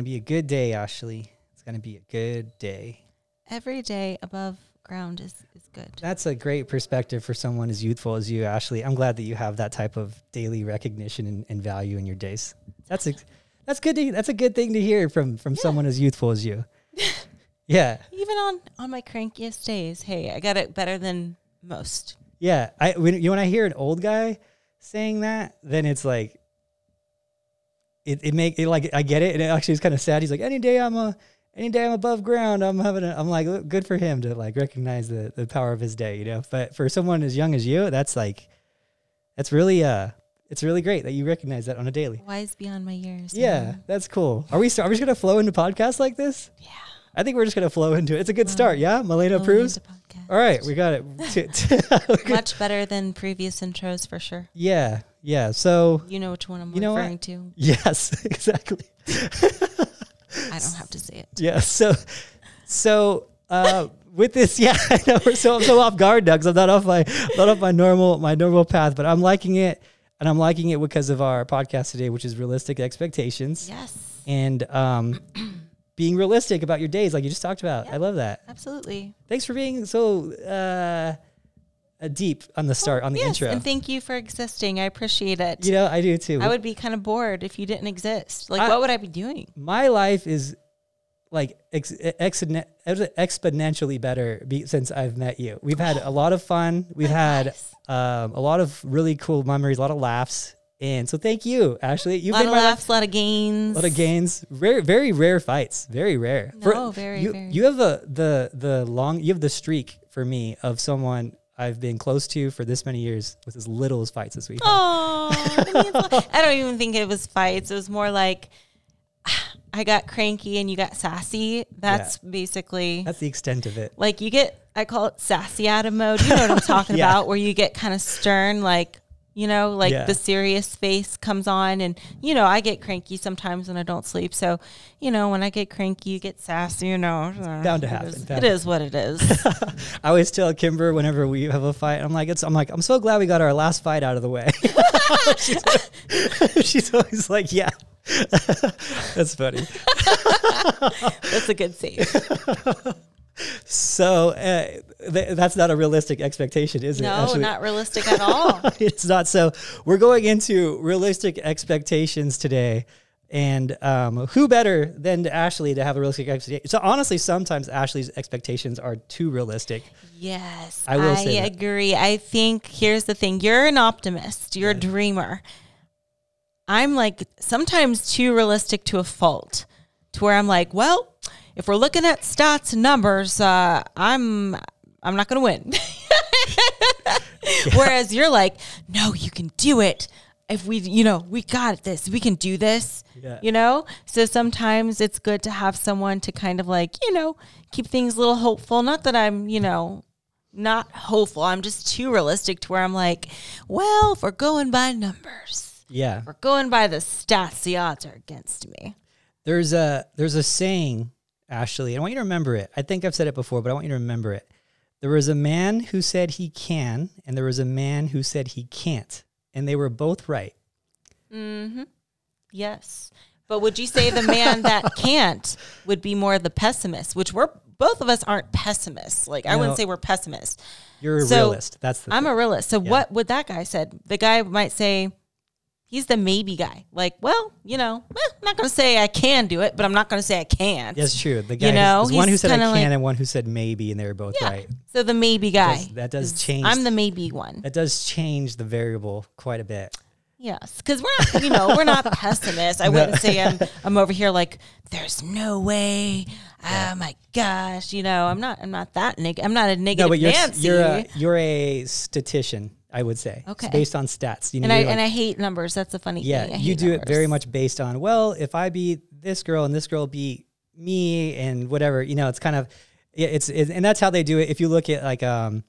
gonna be a good day, Ashley. It's gonna be a good day. Every day above ground is, is good. That's a great perspective for someone as youthful as you, Ashley. I'm glad that you have that type of daily recognition and, and value in your days. That's a, that's good. To, that's a good thing to hear from from someone as youthful as you. yeah, Even on, on my crankiest days, hey, I got it better than most. yeah. I when you when I hear an old guy saying that, then it's like it it make it like I get it, and it actually is kind of sad. He's like, any day I'm a any day I'm above ground, I'm having. A, I'm like, good for him to like recognize the the power of his day, you know. But for someone as young as you, that's like, that's really uh, it's really great that you recognize that on a daily. Wise beyond my years. Yeah, know? that's cool. Are we are we just gonna flow into podcasts like this? Yeah. I think we're just gonna flow into it. It's a good start. Yeah, Melena approves. All right, we got it. Much better than previous intros for sure. yeah, yeah. So You know which one I'm You know what? referring to. yes, exactly. I don't have to say it. Yeah. So, so uh, with this, yeah, I know we're so I'm so off guard now because I'm not off my not off my normal my normal path, but I'm liking it, and I'm liking it because of our podcast today, which is realistic expectations Yes. and um, being realistic about your days, like you just talked about. Yeah. I love that. Absolutely. Thanks for being so uh, uh, deep on the start on the yes, intro. And thank you for existing. I appreciate it. you know, I do too. I would be kind of bored if you didn't exist. Like, I- what would I be doing? my life is like ex- ex- exponentially better be- since I've met you. We've had a lot of fun. We've had um, a lot of really cool memories, a lot of laughs, and so thank you, Ashley. You've lot made of my life laughs, a lot of gains. a lot of gains. Rare, very rare fights. Very rare. No, very, you, very. You have a the the long. You have the streak for me of someone I've been close to for this many years with as little as fights as we had. Oh, I don't even think it was fights. It was more like I got cranky and you got sassy. That's basically That's the extent of it. like you get. I call it sassy out of mode. You know what I'm talking Yeah. about? Where you get kind of stern, like you know, like Yeah. the serious face comes on, and you know, I get cranky sometimes when I don't sleep. So, you know, when I get cranky, you get sassy. You know, bound to it happen, is- It is what it is. I always tell Kimber whenever we have a fight, I'm like, it's, I'm like, I'm so glad we got our last fight out of the way. she's, she's always like, yeah, that's funny. That's a good save. So uh, th- that's not a realistic expectation, is it? No, not realistic at all. it's not. So we're going into realistic expectations today. And um, who better than Ashley to have a realistic expectation? So honestly, sometimes Ashley's expectations are too realistic. Yes, I will that. agree. I think here's the thing: you're an optimist, you're a dreamer. I'm like sometimes too realistic to a fault, to where I'm like, well, if we're looking at stats and numbers, uh, I'm I'm not going to win. Whereas you're like, no, you can do it. If we, you know, we got this. We can do this. Yeah. You know? So sometimes it's good to have someone to kind of like, you know, keep things a little hopeful. Not that I'm, you know, not hopeful. I'm just too realistic to where I'm like, well, if we're going by numbers, Yeah. we're going by the stats, the odds are against me. There's a there's a saying, Ashley. I want you to remember it. I think I've said it before, but I want you to remember it. There was a man who said he can, and there was a man who said he can't, and they were both right. Mm-hmm. Yes. But would you say the man that can't would be more the pessimist, which we're both of us aren't pessimists. Like I No. wouldn't say we're pessimists. You're a So, realist. That's the I'm thing. a realist. So Yeah. what would that guy said? The guy might say he's the maybe guy. Like, well, you know, eh, I'm not to say I can do it, but I'm not to say I can't. That's true. The guy, You know, one who said I can like- and one who said maybe, and they were both Yeah. right. So the maybe guy. does- that does change- I'm the maybe one. That does change the variable quite a bit. Yes, because we're not, you know, we're not pessimists. I wouldn't say I'm, I'm over here like, there's no way. Oh my gosh, you know, I'm not, I'm not that negative. I'm not a negative No, but you're Nancy. you're a, you're a statistician, I would say. It's Okay. based on stats. You know, and I like- and I hate numbers. That's a funny yeah, thing. I you do it very much based on well, if I beat this girl and this girl beat me and whatever, you know, it's kind of yeah, it's it, and that's how they do it. If you look at like um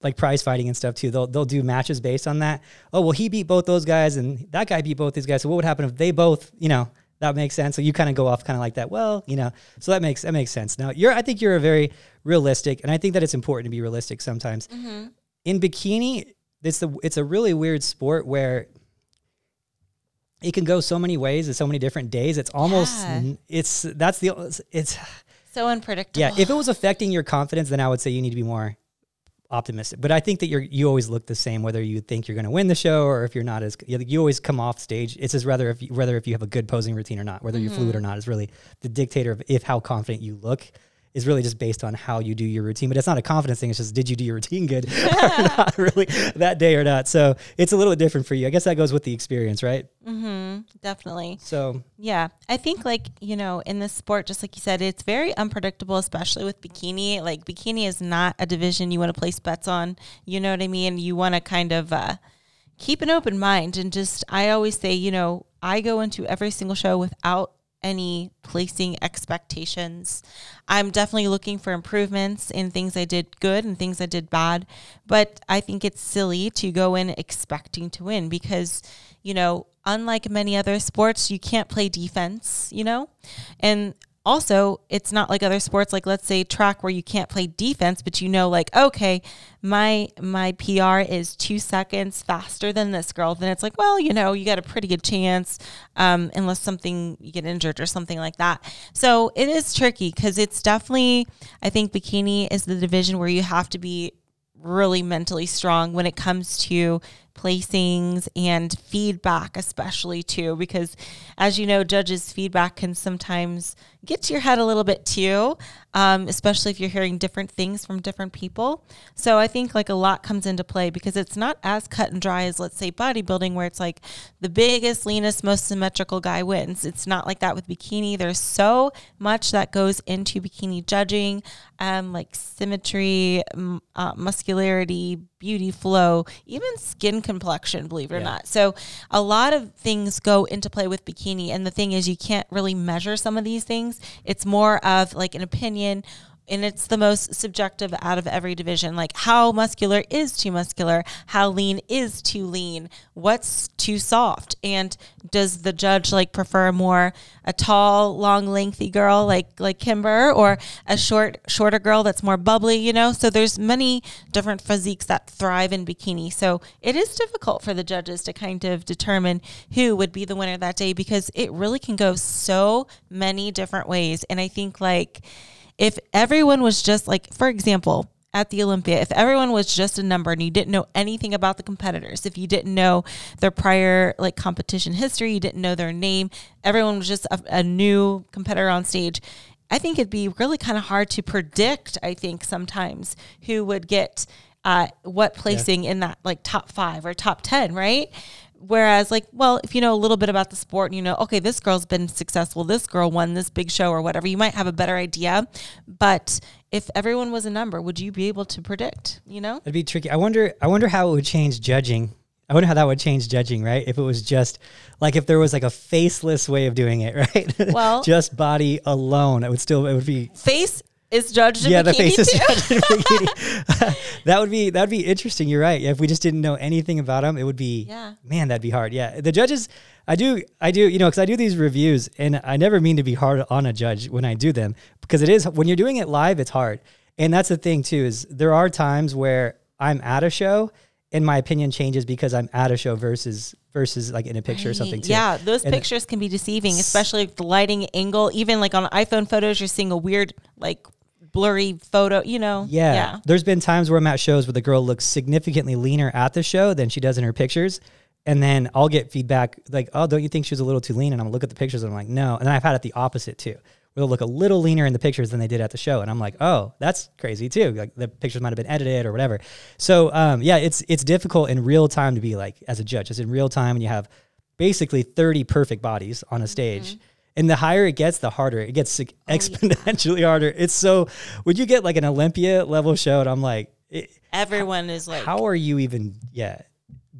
like prize fighting and stuff too, they'll they'll do matches based on that. Oh well, he beat both those guys and that guy beat both these guys. So what would happen if they both, you know, that makes sense. So you kind of go off kind of like that. Well, you know, so that makes that makes sense. Now you're I think you're a very realistic, and I think that it's important to be realistic sometimes. In bikini, it's the it's a really weird sport where it can go so many ways and so many different days. It's almost Yeah. it's that's the it's So unpredictable. yeah. If it was affecting your confidence, then I would say you need to be more optimistic. But I think that you're you always look the same whether you think you're going to win the show or if you're not as you, always come off stage. It's as rather if you, whether if you have a good posing routine or not, whether you're fluid mm-hmm. or not is really the dictator of if how confident you look. Is really just based on how you do your routine, but it's not a confidence thing. It's just did you do your routine good or not really that day or not. So it's a little bit different for you. I guess that goes with the experience, right? mm-hmm, definitely. So Yeah, I think like you know in this sport, just like you said, it's very unpredictable, especially with bikini. Like bikini is not a division you want to place bets on. You know what I mean? You want to kind of uh, keep an open mind and just. I always say, you know, I go into every single show without any placing expectations. I'm definitely looking for improvements in things I did good and things I did bad, but I think it's silly to go in expecting to win because, you know, unlike many other sports, you can't play defense, you know? And also, it's not like other sports like let's say track where you can't play defense, but you know like okay, my my PR is 2 seconds faster than this girl, then it's like, well, you know, you got a pretty good chance um, unless something you get injured or something like that. So, it is tricky cuz it's definitely I think bikini is the division where you have to be really mentally strong when it comes to placings and feedback, especially too, because as you know, judges' feedback can sometimes get to your head a little bit too, um, especially if you're hearing different things from different people. So I think like a lot comes into play because it's not as cut and dry as, let's say, bodybuilding, where it's like the biggest, leanest, most symmetrical guy wins. It's not like that with bikini. There's so much that goes into bikini judging, um, like symmetry, m- uh, muscularity, beauty flow, even skin complexion, believe it or not. So a lot of things go into play with bikini. And the thing is, you can't really measure some of these things. It's more of like an opinion. And it's the most subjective out of every division. Like, how muscular is too muscular? How lean is too lean? What's too soft? And does the judge like prefer more a tall, long, lengthy girl like like Kimber, or a short, shorter girl that's more bubbly? You know, so there's many different physiques that thrive in bikini. So it is difficult for the judges to kind of determine who would be the winner that day because it really can go so many different ways. And I think like if everyone was just like, for example, at the Olympia, if everyone was just a number and you didn't know anything about the competitors, if you didn't know their prior like competition history, you didn't know their name, everyone was just a, a new competitor on stage. I think it'd be really kind of hard to predict. I think sometimes who would get uh, what placing in that like top five or top ten, right? Whereas, like, well, if you know a little bit about the sport and you know, okay, this girl's been successful, this girl won this big show or whatever, you might have a better idea. But if everyone was a number, would you be able to predict? You know? It'd be tricky. I wonder. I wonder how it would change judging. I wonder how that would change judging, right? If it was just like if there was like a faceless way of doing it, right? Well- just body alone, it would still it would be Face is judged yeah, the face is judged in bikini. that would be that would be interesting. You're right. If we just didn't know anything about them, it would be Yeah. man, that'd be hard. Yeah, the judges. I do, I do, you know, because I do these reviews, and I never mean to be hard on a judge when I do them, because it is when you're doing it live, it's hard, and that's the thing too. Is there are times where I'm at a show, and my opinion changes because I'm at a show versus versus like in a picture or something too. Yeah, those And- pictures can be deceiving, especially the lighting angle. Even like on iPhone photos, you're seeing a weird, like blurry photo. You know? Yeah. yeah. There's been times where I'm at shows where the girl looks significantly leaner at the show than she does in her pictures. And then I'll get feedback like, oh, don't you think she was a little too lean? And I'm look at the pictures and I'm like, no. And then I've had it the opposite too. Where they'll look a little leaner in the pictures than they did at the show. And I'm like, oh, that's crazy too. Like the pictures might have been edited or whatever. So um, yeah, it's it's difficult in real time to be like as a judge. It's in real time and you have basically 30 perfect bodies on a stage. And the higher it gets, the harder it gets sig- oh, exponentially harder. It's so when you get like an Olympia level show, and I'm like, it, Everyone is like, how are you even? Yeah,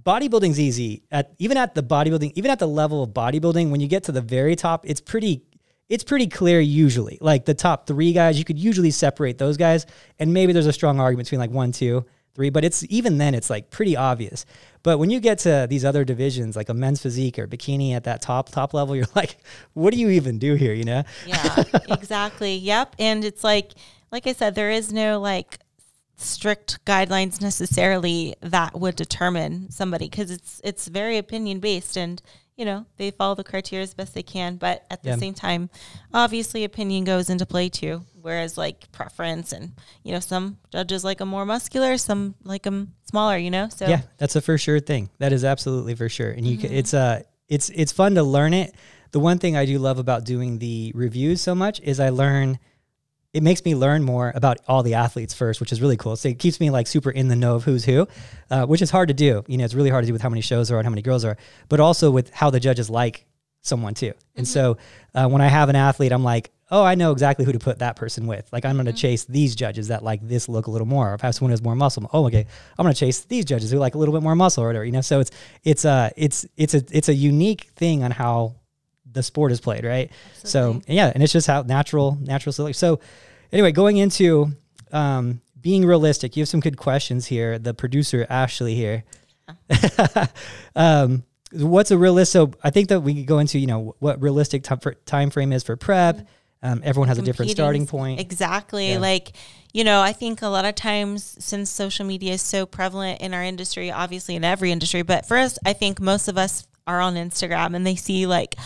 bodybuilding's easy. At even at the bodybuilding, even at the level of bodybuilding, when you get to the very top, it's pretty. It's pretty clear usually. Like the top three guys, you could usually separate those guys, and maybe there's a strong argument between like one, two, three. But it's even then, it's like pretty obvious. But when you get to these other divisions, like a men's physique or bikini at that top top level, you're like, what do you even do here? You know? yeah, exactly. Yep. And it's like, like I said, there is no like strict guidelines necessarily that would determine somebody because it's it's very opinion based and you know, they follow the criteria as best they can. But at the Yeah. same time, obviously opinion goes into play too. Whereas like preference and, you know, some judges like them more muscular, some like them smaller, you know? So Yeah, that's a for sure thing. That is absolutely for sure. And you Mm-hmm. ca it's uh it's it's fun to learn it. The one thing I do love about doing the reviews so much is I learn it makes me learn more about all the athletes first, which is really cool. So it keeps me like super in the know of who's who, uh, which is hard to do. You know, it's really hard to do with how many shows are and how many girls are, but also with how the judges like someone too. And so uh, when I have an athlete, I'm like, oh, I know exactly who to put that person with. Like I'm going to chase these judges that like this look a little more. Have someone who has more muscle, oh, okay, I'm going to chase these judges who like a little bit more muscle or whatever. You know, so it's it's uh it's it's a it's a unique thing on how the sport is played, right? So yeah, and it's just how natural natural selection. So anyway, going into um, being realistic, you have some good questions here. The producer Ashley here. um, what's a realist? So I think that we could go into you know what realistic for, time frame is for prep. Um, everyone has a different starting point. Exactly. Yeah. Like, you know, I think a lot of times since social media is so prevalent in our industry, obviously in every industry, but for us, I think most of us are on Instagram and they see like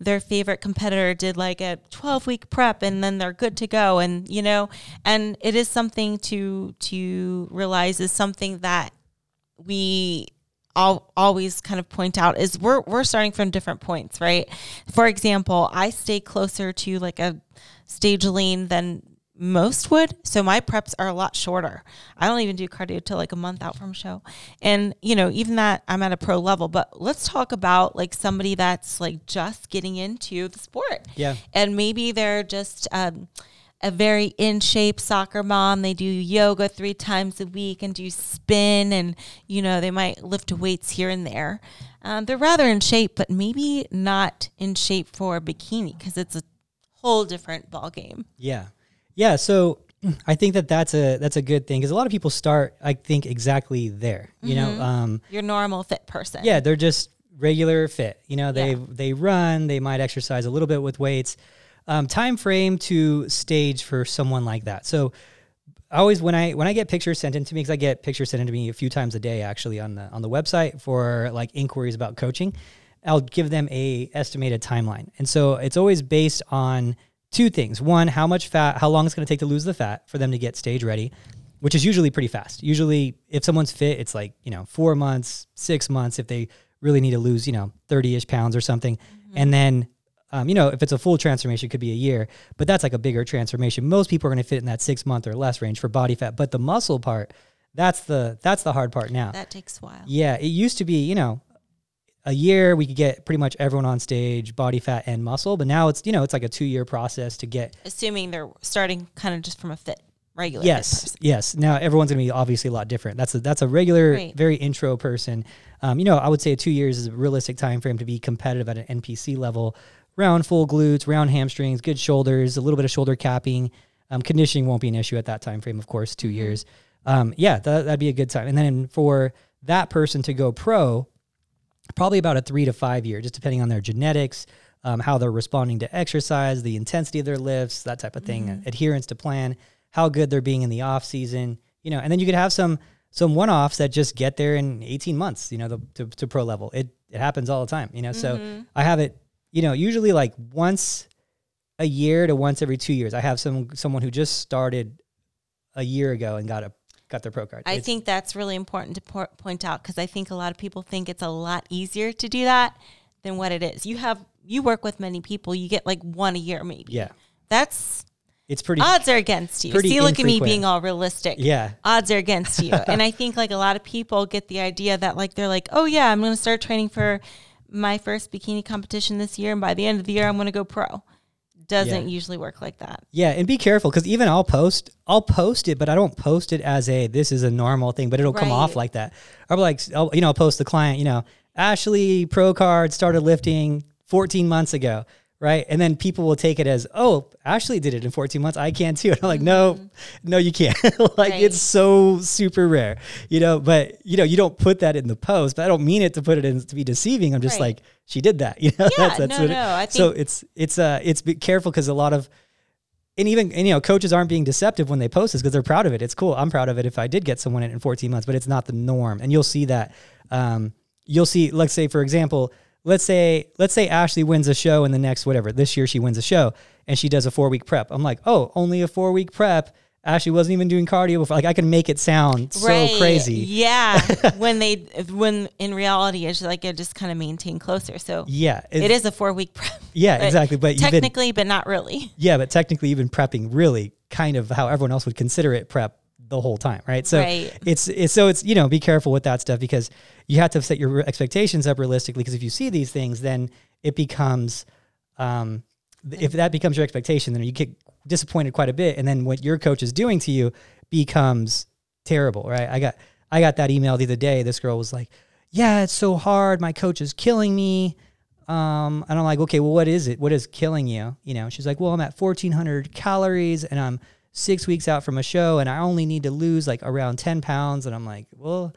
their favorite competitor did like a 12 week prep and then they're good to go and you know and it is something to to realize is something that we all, always kind of point out is we're we're starting from different points, right? For example, I stay closer to like a stage lean than most would, so my preps are a lot shorter. I don't even do cardio till like a month out from show, and you know even that I'm at a pro level. But let's talk about like somebody that's like just getting into the sport, Yeah. and maybe they're just. Um, a very in shape soccer mom. They do yoga three times a week and do spin, and you know they might lift weights here and there. Um, they're rather in shape, but maybe not in shape for a bikini because it's a whole different ball game. Yeah, yeah. So I think that that's a that's a good thing because a lot of people start, I think, exactly there. You know, um, Your normal fit person. yeah, they're just regular fit. You know, they Yeah. they run, they might exercise a little bit with weights. Um, time frame to stage for someone like that. So I always when I when I get pictures sent in to me because I get pictures sent in to me a few times a day actually on the on the website for like inquiries about coaching. I'll give them a estimated timeline, and so it's always based on two things: one, how much fat, how long it's going to take to lose the fat for them to get stage ready, which is usually pretty fast. Usually, if someone's fit, it's like you know four months, six months if they really need to lose you know thirty ish pounds or something, and then um, you know, if it's a full transformation, it could be a year, but that's like a bigger transformation. Most people are going to fit in that six month or less range for body fat, but the muscle part, that's the that's the hard part now. that takes a while. yeah, it used to be, you know, a year we could get pretty much everyone on stage, body fat and muscle, but now it's you know it's like a two year process to get. Assuming they're starting kind of just from a fit regular. Yes, person. yes. Now everyone's going to be obviously a lot different. That's a that's a regular, Right. very intro person. Um, you know, I would say two years is a realistic time frame to be competitive at an NPC level. Round full glutes, round hamstrings, good shoulders, a little bit of shoulder capping. Um, conditioning won't be an issue at that time frame, of course, 2 years. Um, yeah, that, that'd be a good time. And then for that person to go pro, probably about a three to five year, just depending on their genetics, um, how they're responding to exercise, the intensity of their lifts, that type of thing, adherence to plan, how good they're being in the off season, you know, and then you could have some some one offs that just get there in 18 months, you know, the, to, to pro level. It it happens all the time, you know. So I have it, you know, usually like once a year to once every two years. I have some someone who just started a year ago and got a got their pro card. I It's- think that's really important to po- point out because I think a lot of people think it's a lot easier to do that than what it is. You have you work with many people, you get like one a year maybe. yeah, That's it's pretty. odds are against you. See, look at me being all realistic. yeah, Odds are against you. and I think like a lot of people get the idea that like they're like, oh yeah, I'm going to start training for my first bikini competition this year, and by the end of the year, I'm going to go pro. Doesn't Yeah. usually work like that. Yeah, and be careful because even I'll post, I'll post it, but I don't post it as a this is a normal thing, but it'll come off like that. I'll be like, I'll, you know, I'll post the client, you know, Ashley Pro Card started lifting 14 months ago, right? And then people will take it as, oh, Ashley did it in 14 months, I can too. And I'm like, no, no, you can't. like Mm-hmm. Right. it's so super rare, you know. But you know, you don't put that in the post, but I don't mean it to put it in to be deceiving. I'm just Right. like, she did that, you know. Yeah, no, what it- no, I so it's it's uh it's be careful because a lot of and even and, you know coaches aren't being deceptive when they post this because they're proud of it. It's cool. I'm proud of it if I did get someone in in 14 months, but it's not the norm. And you'll see that. Um, you'll see. Let's say for example, let's say let's say Ashley wins a show in the next whatever this year she wins a show and she does a four week prep. I'm like, oh, only a four week prep. Ashley wasn't even doing cardio before. Like I can make it sound so crazy. Yeah. when they when in reality it's like it just kind of maintain closer. So Yeah, it is a four week prep. Yeah, but exactly. But you've been, technically, but not really. yeah, but technically you've been prepping really kind of how everyone else would consider it prep the whole time, right? So Right. it's it's so it's you know be careful with that stuff because you have to set your expectations up realistically because if you see these things, then it becomes um, if that becomes your expectation, then you get disappointed quite a bit, and then what your coach is doing to you becomes terrible, right? I got I got that email the other day. This girl was like, "Yeah, it's so hard. My coach is killing me." Um, and I'm like, okay, well, what is it? What is killing you? You know, she's like, well, I'm at 1400 calories and I'm six weeks out from a show and I only need to lose like around 10 pounds. And I'm like, well,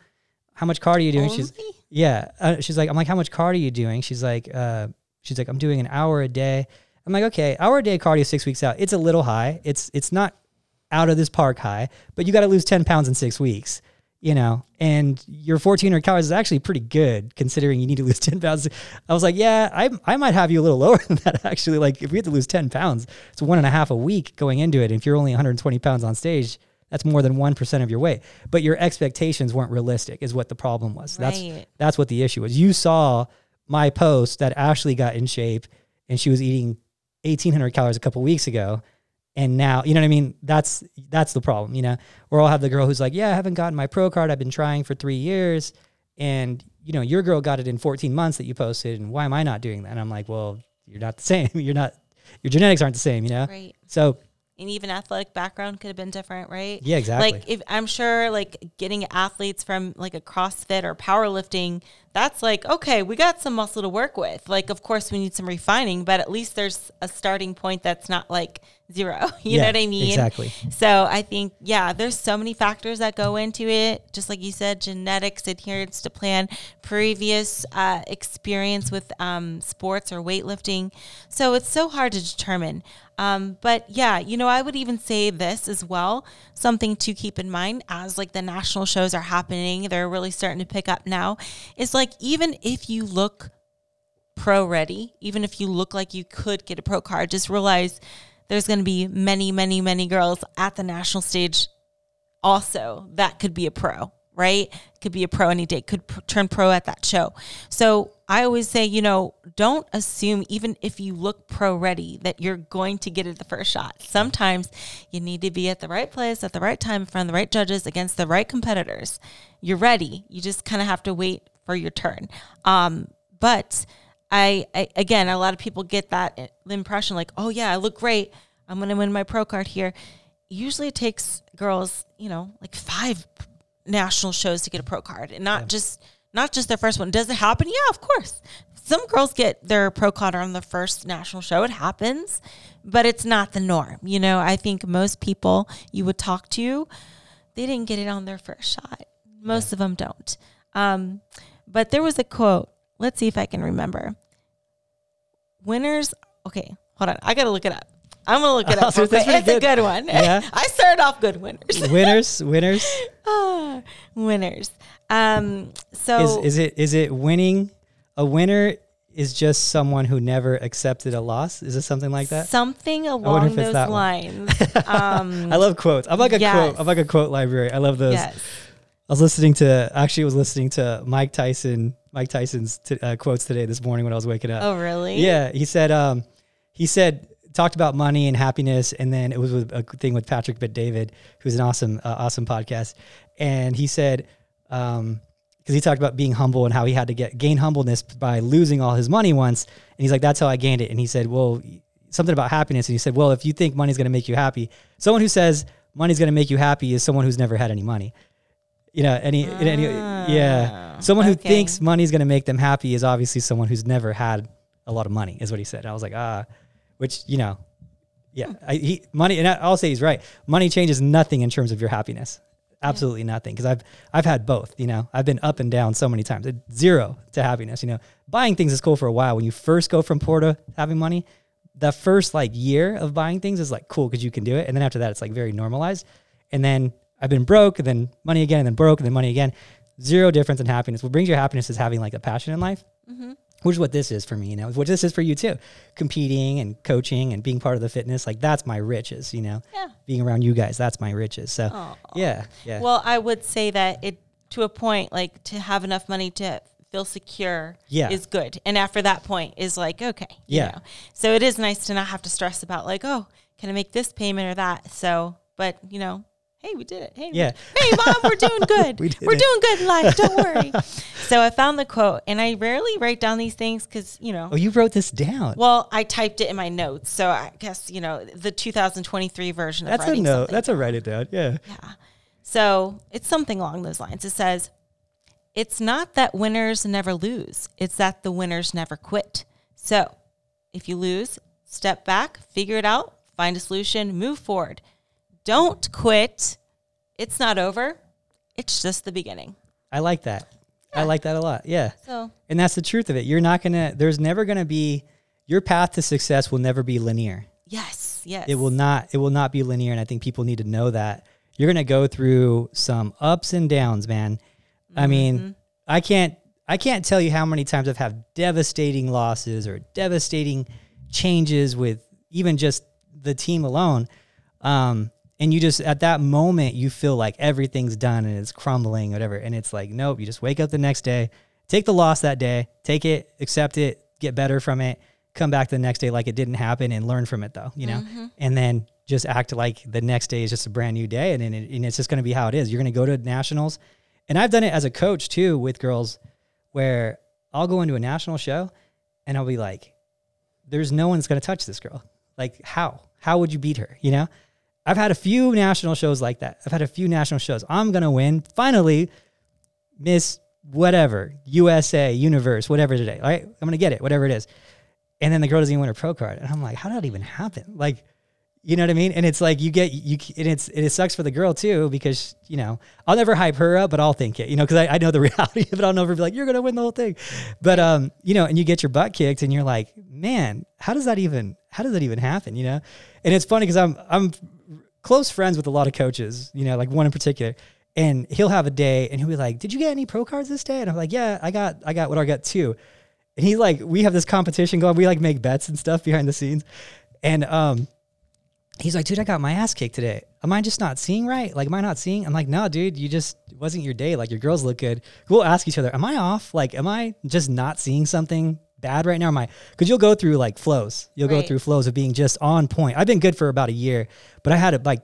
how much cardio are you doing? She's, yeah. Uh, she's like, I'm like, how much cardio are you doing? She's like, uh, she's like, I'm doing an hour a day. I'm like, okay, hour a day cardio six weeks out. It's a little high. It's, it's not out of this park high, but you got to lose 10 pounds in six weeks, you know, and your 1400 calories is actually pretty good considering you need to lose 10 pounds. I was like, yeah, I, I might have you a little lower than that actually. Like if we had to lose 10 pounds, it's one and a half a week going into it. And If you're only 120 pounds on stage, that's more than 1% of your weight, but your expectations weren't realistic is what the problem was. That's, that's what the issue was. You saw my post that Ashley got in shape and she was eating 1800 calories a couple weeks ago and now you know what i mean? That's that's the problem you know? Or i'll have the girl who's like yeah i haven't gotten my pro card. I've been trying for three years. And you know your girl got it in 14 months that you posted and why am i not doing that? And i'm like well you're not the same. You're not your genetics aren't the same you know? Right. so And even athletic background could have been different, right? yeah exactly. Like if I'm sure like getting athletes from like a CrossFit or powerlifting, that's like, okay, we got some muscle to work with. Like of course we need some refining, but at least there's a starting point that's not like zero. You Yeah, know what I mean? exactly. So I think, yeah, there's so many factors that go into it. Just like you said, genetics, adherence to plan, previous uh, experience with um, sports or weightlifting. So it's so hard to determine. Um, but yeah, you know, I would even say this as well, something to keep in mind as like the national shows are happening, they're really starting to pick up now, is like even if you look pro ready, even if you look like you could get a pro card, just realize there's going to be many, many, many girls at the national stage also that could be a pro, right? Could be a pro any day, could pr- turn pro at that show. So I always say, you know, don't assume, even if you look pro ready, that you're going to get it the first shot. Sometimes you need to be at the right place at the right time in front of the right judges against the right competitors. You're ready. You just kind of have to wait for your turn. Um, but I, I again, a lot of people get that impression like, oh yeah, I look great. I'm gonna win my pro card here. Usually, it takes girls, you know, like five national shows to get a pro card, and not just not just their first one. Does it happen? Yeah, of course. Some girls get their pro card on the first national show. It happens, but it's not the norm. You know, I think most people you would talk to, they didn't get it on their first shot. Most of them don't. Um, but there was a quote. Let's see if I can remember. Winners. Okay, hold on. I gotta look it up. I'm gonna look it Oh, up. so quick. pretty It's a good. good one. Yeah. I started off good winners. winners winners Ah, winners. Um. So is, is it is it winning a winner is just someone who never accepted a loss is it something like that something along those lines. Um. I love quotes. I'm like a Yes. quote. I'm like a quote library. I love those. yes. I was listening to actually I was listening to Mike Tyson Mike Tyson's t- uh, quotes today this morning when I was waking up. Oh, really? Yeah, he said um, he said talked about money and happiness, and then it was with a thing with Patrick Bet-David, who's an awesome uh, awesome podcast, and he said um because he talked about being humble and how he had to get gain humbleness by losing all his money once, and he's like that's how I gained it, and he said well something about happiness, and he said well if you think money's going to make you happy, someone who says money's going to make you happy is someone who's never had any money. You know, any, any yeah, Ah, someone who okay. thinks money's going to make them happy is obviously someone who's never had a lot of money, is what he said. And I was like, ah, which you know, yeah, I, he, money, and I- I'll say he's right. Money changes nothing in terms of your happiness, absolutely nothing. Because I've I've had both. You know, I've been up and down so many times. Zero to happiness. You know, buying things is cool for a while. When you first go from poor to having money, the first like year of buying things is like cool because you can do it, and then after that, it's like very normalized. And then I've been broke, and then money again, and then broke, and then money again. Zero difference in happiness. What brings you happiness is having like a passion in life. Mm-hmm. which is what this is for me, you know, what this is for you too. Competing and coaching and being part of the fitness, like that's my riches, you know. Yeah. Being around you guys, that's my riches. So Aw. yeah, yeah. Well, I would say that it to a point, like to have enough money to feel secure Yeah. is good. And after that point is like, okay. you Yeah. know. So it is nice to not have to stress about like, oh, can I make this payment or that? So, but you know, hey, we did it. Hey, Yeah. hey, mom, we're doing good. We are doing good in life. Don't worry. so I found the quote, and I rarely write down these things because you know. oh, you wrote this down. Well, I typed it in my notes, so I guess you know the 2023 version of that's a note. something. That's a write it down. Yeah. Yeah. So it's something along those lines. It says, It's not that winners never lose, it's that the winners never quit. So if you lose, step back, figure it out, find a solution, move forward. Don't quit. It's not over, it's just the beginning. I like that. I like that a lot. Yeah. So, And that's the truth of it. You're not going to, there's never going to be, your path to success will never be linear. yes, yes. It will not, it will not be linear. And I think people need to know that you're going to go through some ups and downs, man. I mean, I can't, I can't tell you how many times I've had devastating losses or devastating changes with even just the team alone. Um, and you just at that moment you feel like everything's done and it's crumbling, whatever. And it's like, nope, you just wake up the next day, take the loss that day, take it, accept it, get better from it, come back the next day like it didn't happen and learn from it though, you know? Mm-hmm. And then just act like the next day is just a brand new day and, then it, and it's just going to be how it is. You're going to go to nationals. And I've done it as a coach too with girls where I'll go into a national show and I'll be like, there's no one's going to touch this girl. Like, how? How would you beat her? You know? I've had a few national shows like that. I've had a few national shows. I'm going to win. Finally, Miss whatever, USA, Universe, whatever today. All right? I'm going to get it, whatever it is. And then the girl doesn't even win her pro card. And I'm like, how did that even happen? Like, you know what I mean? And it's like you get you, and it's it sucks for the girl too because you know I'll never hype her up, but I'll think it, you know, because I, I know the reality of it. I'll never be like you're gonna win the whole thing, but um, you know, and you get your butt kicked, and you're like, man, how does that even how does that even happen? You know, and it's funny because I'm I'm close friends with a lot of coaches, you know, like one in particular, and he'll have a day, and he'll be like, did you get any pro cards this day? And I'm like, yeah, I got I got what I got too." and he's like, we have this competition going, we like make bets and stuff behind the scenes, and um he's like, dude, I got my ass kicked today. Am I just not seeing right? Like, am I not seeing? I'm like, no, dude, you just wasn't your day. Like, your girls look good. We'll ask each other, am I off? Like, am I just not seeing something bad right now? Am I? Because you'll go through like flows. You'll go through flows of being just on point. I've been good for about a year, but I had it like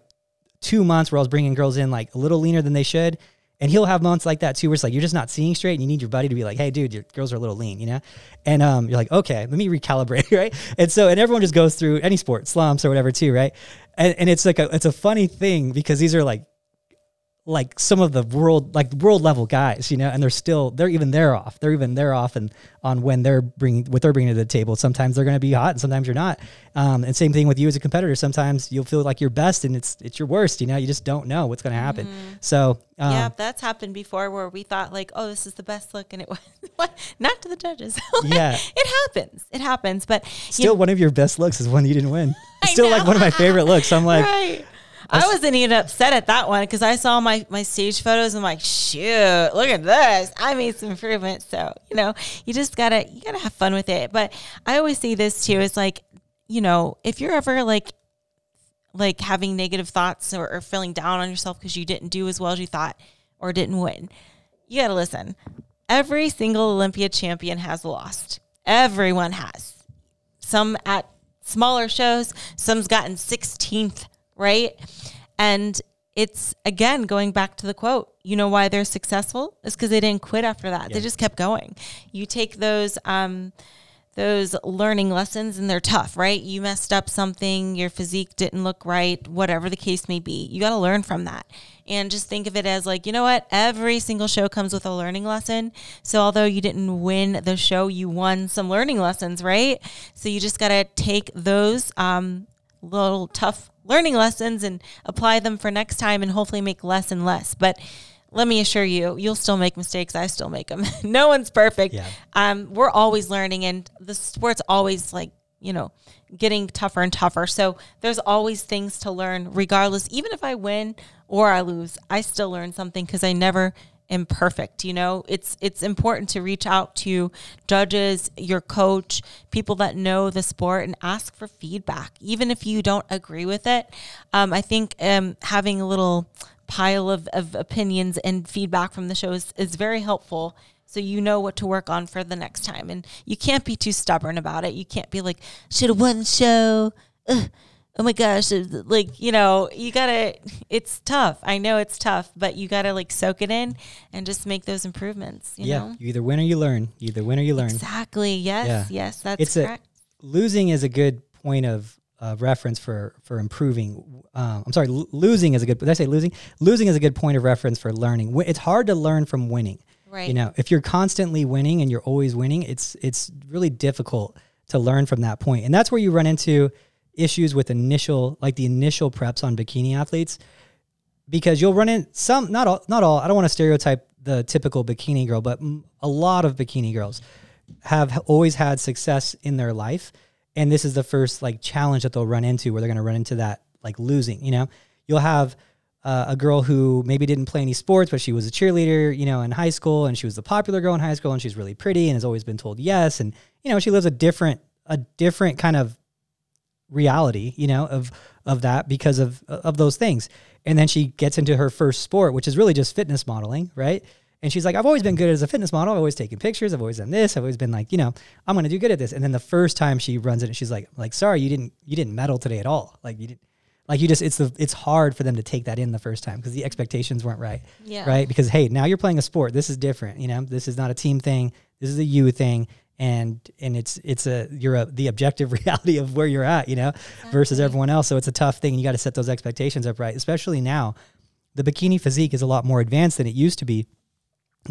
two months where I was bringing girls in like a little leaner than they should. And he'll have months like that too, where it's like you're just not seeing straight, and you need your buddy to be like, "Hey, dude, your girls are a little lean," you know. And um, you're like, "Okay, let me recalibrate," right? And so, and everyone just goes through any sport, slumps or whatever too, right? And, and it's like a it's a funny thing because these are like like some of the world like world level guys, you know, and they're still they're even they're off. They're even they're off and on when they're bringing what they're bringing to the table. Sometimes they're going to be hot, and sometimes you're not. Um, and same thing with you as a competitor. Sometimes you'll feel like you're best, and it's it's your worst. You know, you just don't know what's going to happen. So um, yeah, that's happened before where we thought like, oh, this is the best look, and it was not to the judges. Yeah. it happens. It happens. But still one of your best looks is one you didn't win. It's still like one of my favorite looks. I'm like, right. I wasn't even upset at that one because I saw my, my stage photos. and I'm like, shoot, look at this. I made some improvements. So, you know, you just gotta, you gotta have fun with it. But I always see this too. It's like, you know, if you're ever like, like having negative thoughts or, or feeling down on yourself because you didn't do as well as you thought or didn't win, you gotta listen. Every single Olympia champion has lost. Everyone has some at smaller shows, some's gotten 16th, right? And it's again going back to the quote. You know why they're successful? Is because they didn't quit after that. They just kept going. You take those um those learning lessons and they're tough, right? You messed up something, your physique didn't look right, whatever the case may be. You got to learn from that. And just think of it as like, you know what? Every single show comes with a learning lesson. So although you didn't win the show, you won some learning lessons, right? So you just got to take those um, little tough learning lessons and apply them for next time and hopefully make less and less. But let me assure you, you'll still make mistakes. I still make them. no one's perfect. Yeah. Um, we're always learning, and the sport's always like you know getting tougher and tougher. So there's always things to learn, regardless. Even if I win or I lose, I still learn something because I never imperfect. You know, it's it's important to reach out to judges, your coach, people that know the sport, and ask for feedback, even if you don't agree with it. Um, I think um, having a little pile of, of opinions and feedback from the shows is very helpful so you know what to work on for the next time and you can't be too stubborn about it you can't be like should have won the show Ugh oh my gosh, like, you know, you gotta, it's tough. I know it's tough, but you gotta like soak it in and just make those improvements. You yeah. Know? You either win or you learn. You either win or you learn. Exactly. Yes. Yeah. Yes. That's it's correct. A, losing is a good point of uh, reference for, for improving. Um, I'm sorry, l- losing is a good, did I say losing? Losing is a good point of reference for learning. It's hard to learn from winning. Right. You know, if you're constantly winning and you're always winning, it's, it's really difficult to learn from that point. And that's where you run into, issues with initial like the initial preps on bikini athletes because you'll run in some not all not all I don't want to stereotype the typical bikini girl but a lot of bikini girls have always had success in their life and this is the first like challenge that they'll run into where they're going to run into that like losing you know? You'll have uh, a girl who maybe didn't play any sports, but she was a cheerleader, you know, in high school, and she was the popular girl in high school, and she's really pretty and has always been told yes, and you know, she lives a different, a different kind of reality, you know, of of that because of of those things. And then she gets into her first sport, which is really just fitness modeling, right? And she's like, I've always been good as a fitness model. I've always taken pictures. I've always done this. I've always been like, you know, I'm gonna do good at this. And then the first time she runs it, she's like, like, sorry, you didn't you didn't medal today at all. Like you didn't like you just it's the it's hard for them to take that in the first time because the expectations weren't right. Yeah. Right. Because hey, now you're playing a sport. This is different. You know, this is not a team thing. This is a you thing and and it's it's a you're a, the objective reality of where you're at you know exactly. versus everyone else. So it's a tough thing you got to set those expectations up right especially now. The bikini physique is a lot more advanced than it used to be.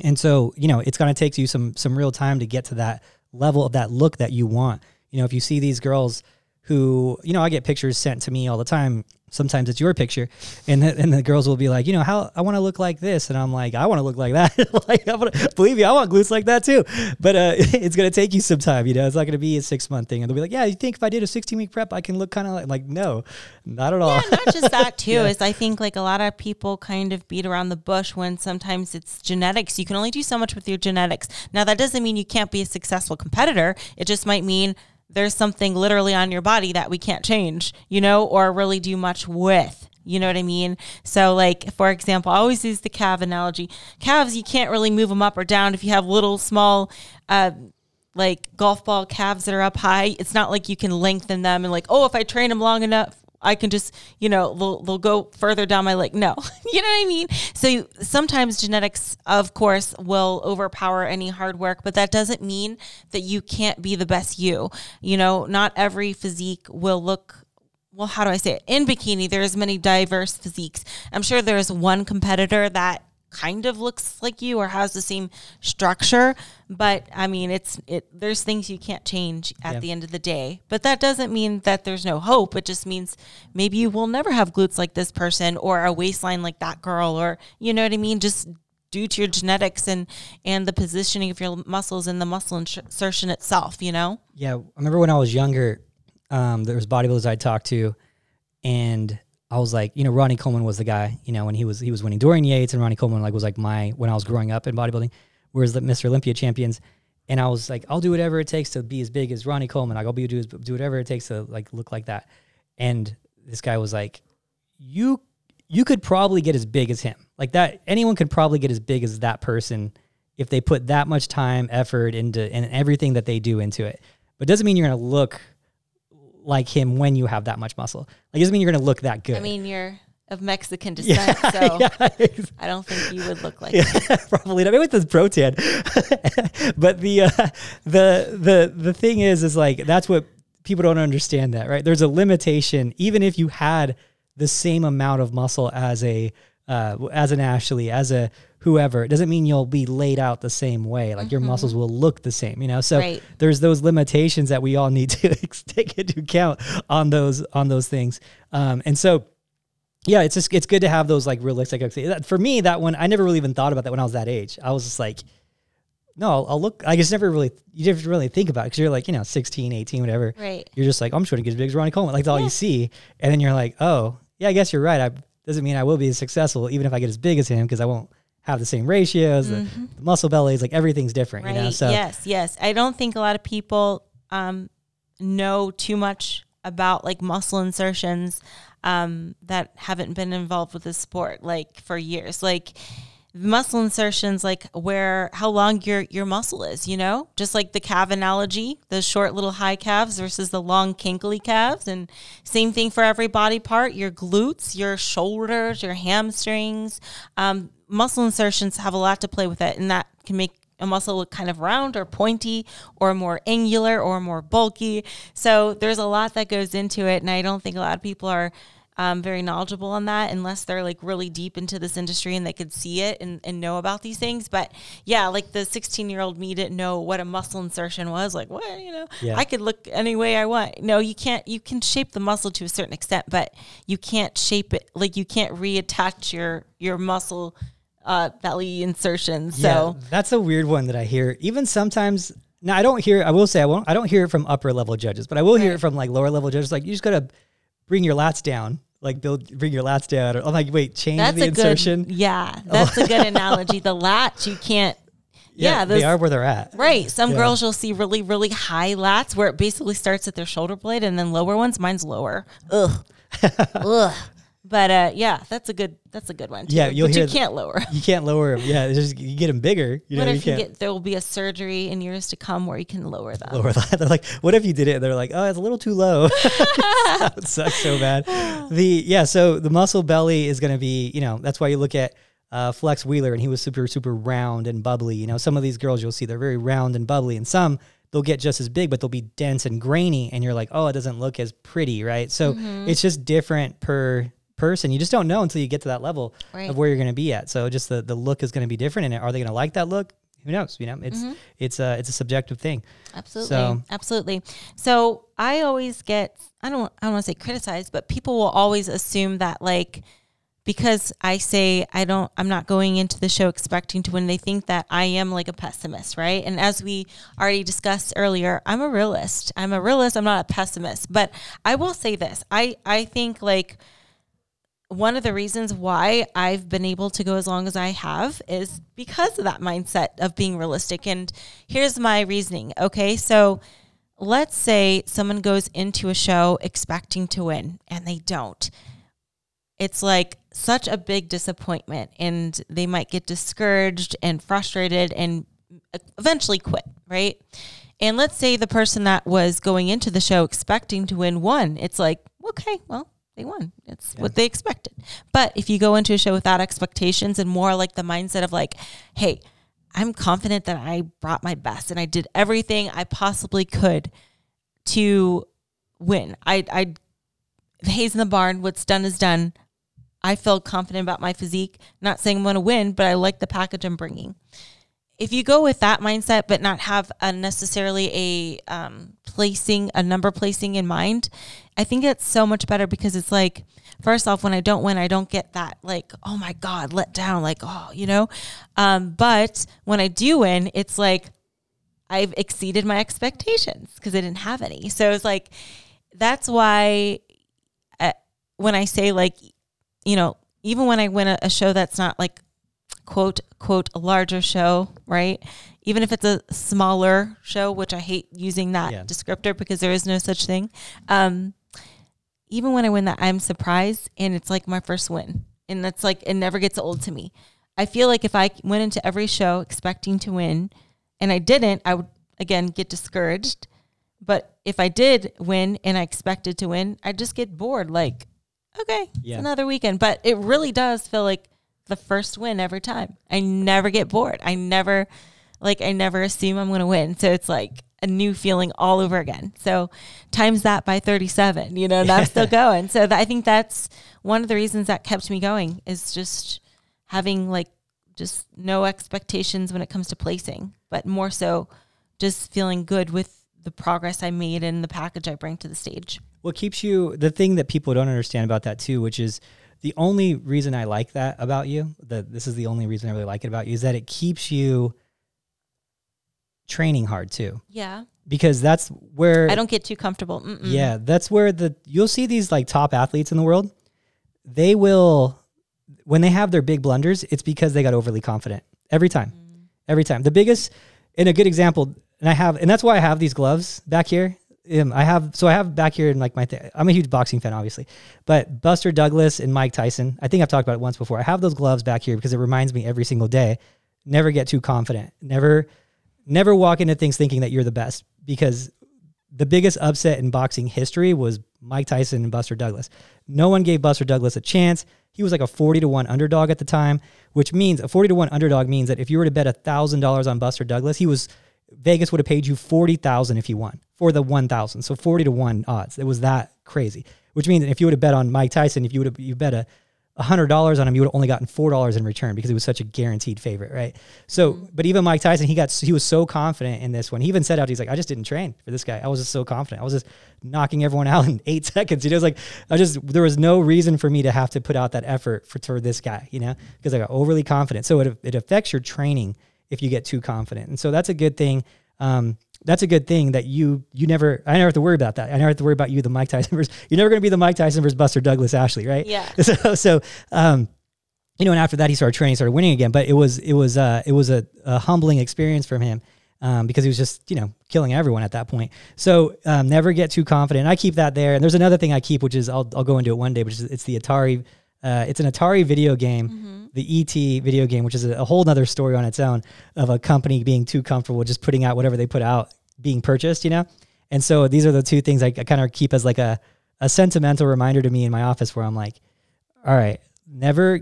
And so you know it's going to take you some some real time to get to that level of that look that you want. You know if you see these girls who you know i get pictures sent to me all the time. Sometimes it's your picture. And the, and the girls will be like you know how i want to look like this. And i'm like i want to look like that. Like I wanna, believe me i want glutes like that too. But uh, it's going to take you some time you know? It's not going to be a six month thing. And they'll be like yeah you think if i did a 16 week prep i can look kind of like like no not at all. yeah, not just that too. Yeah. is i think like a lot of people kind of beat around the bush when sometimes it's genetics. You can only do so much with your genetics. Now that doesn't mean you can't be a successful competitor. It just might mean there's something literally on your body that we can't change, you know, or really do much with. You know what I mean? So, like, for example, I always use the calf analogy. Calves, you can't really move them up or down. If you have little, small, uh, like golf ball calves that are up high, it's not like you can lengthen them and, like, oh, if I train them long enough, I can just, you know, they'll, they'll go further down my leg. No, you know what I mean? So sometimes genetics, of course, will overpower any hard work, but that doesn't mean that you can't be the best you. You know, not every physique will look well, how do I say it? In bikini, there's many diverse physiques. I'm sure there's one competitor that kind of looks like you or has the same structure but i mean it's it there's things you can't change at yeah. the end of the day. But that doesn't mean that there's no hope. It just means maybe you will never have glutes like this person or a waistline like that girl or you know what i mean? Just due to your genetics and and the positioning of your muscles and the muscle insertion itself you know? Yeah i remember when i was younger um, there was bodybuilders i talked to and I was like, you know, Ronnie Coleman was the guy, you know, when he was he was winning Dorian Yates and Ronnie Coleman like was like my when I was growing up in bodybuilding, whereas the Mr. Olympia champions. And I was like, I'll do whatever it takes to be as big as Ronnie Coleman. I'll be do do whatever it takes to like look like that. And this guy was like, you you could probably get as big as him. Like that, anyone could probably get as big as that person if they put that much time, effort into and everything that they do into it. But it doesn't mean you're gonna look like him when you have that much muscle. Like, it doesn't mean you're going to look that good. I mean, you're of Mexican descent, yeah, so yeah. I don't think you would look like yeah, probably not. Maybe with this protein, but the uh, the the the thing is, is like that's what people don't understand. That right? There's a limitation, even if you had the same amount of muscle as a uh, as an Ashley, as a whoever. It doesn't mean you'll be laid out the same way. Like mm-hmm. your muscles will look the same, you know. So right. there's those limitations that we all need to take into account on those on those things. Um, and so yeah, it's just it's good to have those like realistic. For me, that one I never really even thought about that when I was that age. I was just like, no, I'll, I'll look. I just never really you never really think about it because you're like you know 16, 18, whatever. Right. You're just like I'm trying to get as big as Ronnie Coleman. Like that's all yeah. you see, and then you're like, oh yeah, I guess you're right. I doesn't mean I will be as successful even if I get as big as him because I won't have the same ratios. The, the muscle bellies, like everything's different, Mm-hmm. Right. you know. So yes, yes. I don't think a lot of people um, know too much about like muscle insertions um, that haven't been involved with the sport like for years. Like muscle insertions, like where how long your your muscle is. You know, just like the calf analogy, the short little high calves versus the long kinkly calves, and same thing for every body part. Your glutes, your shoulders, your hamstrings. Um, muscle insertions have a lot to play with it, and that can make a muscle look kind of round or pointy or more angular or more bulky. So there's a lot that goes into it. And I don't think a lot of people are um, very knowledgeable on that unless they're like really deep into this industry and they could see it and, and know about these things. But yeah, like the 16 year old me didn't know what a muscle insertion was. Like, what, you know, Yeah. I could look any way I want. No, you can't. You can shape the muscle to a certain extent, but you can't shape it like you can't reattach your, your muscle uh, belly insertion. So, Yeah, that's a weird one that I hear. Even sometimes, now I don't hear. I will say I won't. I don't hear it from upper level judges, but I will hear it from like lower level judges. Like you just gotta bring your lats down, like build, bring your lats down. Or I'm like, wait, change That's the insertion. good, yeah, that's a good oh. analogy. The lats you can't, yeah, those, they are where they're at. right. Some Yeah. girls you'll see really, really high lats where it basically starts at their shoulder blade, and then lower ones. Mine's lower. Ugh, ugh. But uh, yeah, that's a good, that's a good one. Too. Yeah, you'll but hear you th- can't lower. You can't lower them. Yeah, just you get them bigger. You what you if you can't get? There will be a surgery in years to come where you can lower them. lower that. They're like, what if you did it? And they're like, oh, it's a little too low. that would suck so bad. The yeah, so the muscle belly is going to be, you know, that's why you look at uh, Flex Wheeler and he was super super round and bubbly. You know, some of these girls you'll see they're very round and bubbly, and some they'll get just as big, but they'll be dense and grainy, and you're like, oh, it doesn't look as pretty, right? So Mm-hmm. it's just different per person. You just don't know until you get to that level Right. of where you're going to be at. So just the the look is going to be different, and are they going to like that look? Who knows? You know, it's Mm-hmm. it's a it's a subjective thing. Absolutely. So- Absolutely. So I always get I don't I don't want to say criticized, but people will always assume that like because I say I don't I'm not going into the show expecting to win, they think that I am like a pessimist, right? And as we already discussed earlier, I'm a realist. I'm a realist, I'm not a pessimist. But I will say this. I I think like one of the reasons why I've been able to go as long as I have is because of that mindset of being realistic. And here's my reasoning. Okay. So let's say someone goes into a show expecting to win and they don't. It's like such a big disappointment, and they might get discouraged and frustrated and eventually quit, right? And let's say the person that was going into the show expecting to win won. It's like, okay, well, they won. It's what they expected. But if you go into a show without expectations and more like the mindset of like, hey, I'm confident that I brought my best and I did everything I possibly could to win. I I the haze in the barn, what's done is done. I feel confident about my physique. Not saying I'm going to win, but I like the package I'm bringing. If you go with that mindset, but not have a necessarily a um, placing, a number placing in mind, I think it's so much better because it's like, first off, when I don't win, I don't get that like, oh my God, let down, like, oh, you know. Um, but when I do win, it's like, I've exceeded my expectations because I didn't have any. So it's like, that's why uh, when I say like, you know, even when I win a, a show that's not like quote quote a larger show, right? Even if it's a smaller show, which I hate using that Yeah. descriptor because there is no such thing. Um, even when I win that, I'm surprised, and it's like my first win, and that's like it never gets old to me. I feel like if I went into every show expecting to win, and I didn't, I would again get discouraged. But if I did win and I expected to win, I'd just get bored. Like, okay, Yeah. it's another weekend. But it really does feel like the first win every time. I never get bored. I never, like, I never assume I'm going to win. So it's like a new feeling all over again. So times that by 37, you know, and I'm still going. So that, I think that's one of the reasons that kept me going is just having like just no expectations when it comes to placing, but more so just feeling good with the progress I made and the package I bring to the stage. What keeps you the thing that people don't understand about that too, which is the only reason I like that about you, that this is the only reason I really like it about you, is that it keeps you training hard too. Yeah. Because that's where I don't get too comfortable. Mm-mm. Yeah, that's where the you'll see these like top athletes in the world. They will when they have their big blunders, it's because they got overly confident every time, every time. The biggest, and a good example, and I have, and that's why I have these gloves back here. Um, I have, so I have back here in like my, th- I'm a huge boxing fan, obviously, but Buster Douglas and Mike Tyson. I think I've talked about it once before. I have those gloves back here because it reminds me every single day. Never get too confident. Never, never walk into things thinking that you're the best because the biggest upset in boxing history was Mike Tyson and Buster Douglas. No one gave Buster Douglas a chance. He was like a 40 to 1 underdog at the time, which means a 40 to 1 underdog means that if you were to bet $1,000 on Buster Douglas, he was Vegas would have paid you 40,000 if he won for the 1,000. So 40 to 1 odds. It was that crazy. Which means if you would have bet on Mike Tyson, if you would have you bet a hundred dollars on him, you would have only gotten four dollars in return because he was such a guaranteed favorite, right? So, but even Mike Tyson, he got he was so confident in this one. He even said out, he's like, I just didn't train for this guy. I was just so confident. I was just knocking everyone out in eight seconds. You know, it's like I just there was no reason for me to have to put out that effort for, for this guy, you know, because I got overly confident. So it it affects your training if you get too confident, and so that's a good thing. Um, that's a good thing that you you never I never have to worry about that. I never have to worry about you, the Mike Tyson versus you're never gonna be the Mike Tyson versus Buster Douglas Ashley, right? Yeah. So so um you know, and after that he started training, started winning again. But it was it was uh it was a, a humbling experience from him. Um, because he was just, you know, killing everyone at that point. So um, never get too confident. I keep that there. And there's another thing I keep, which is I'll, I'll go into it one day, which is it's the Atari. Uh, it's an Atari video game, the ET video game, which is a, a whole other story on its own of a company being too comfortable just putting out whatever they put out being purchased, you know? And so these are the two things I, I kind of keep as like a, a sentimental reminder to me in my office where I'm like, all right, never,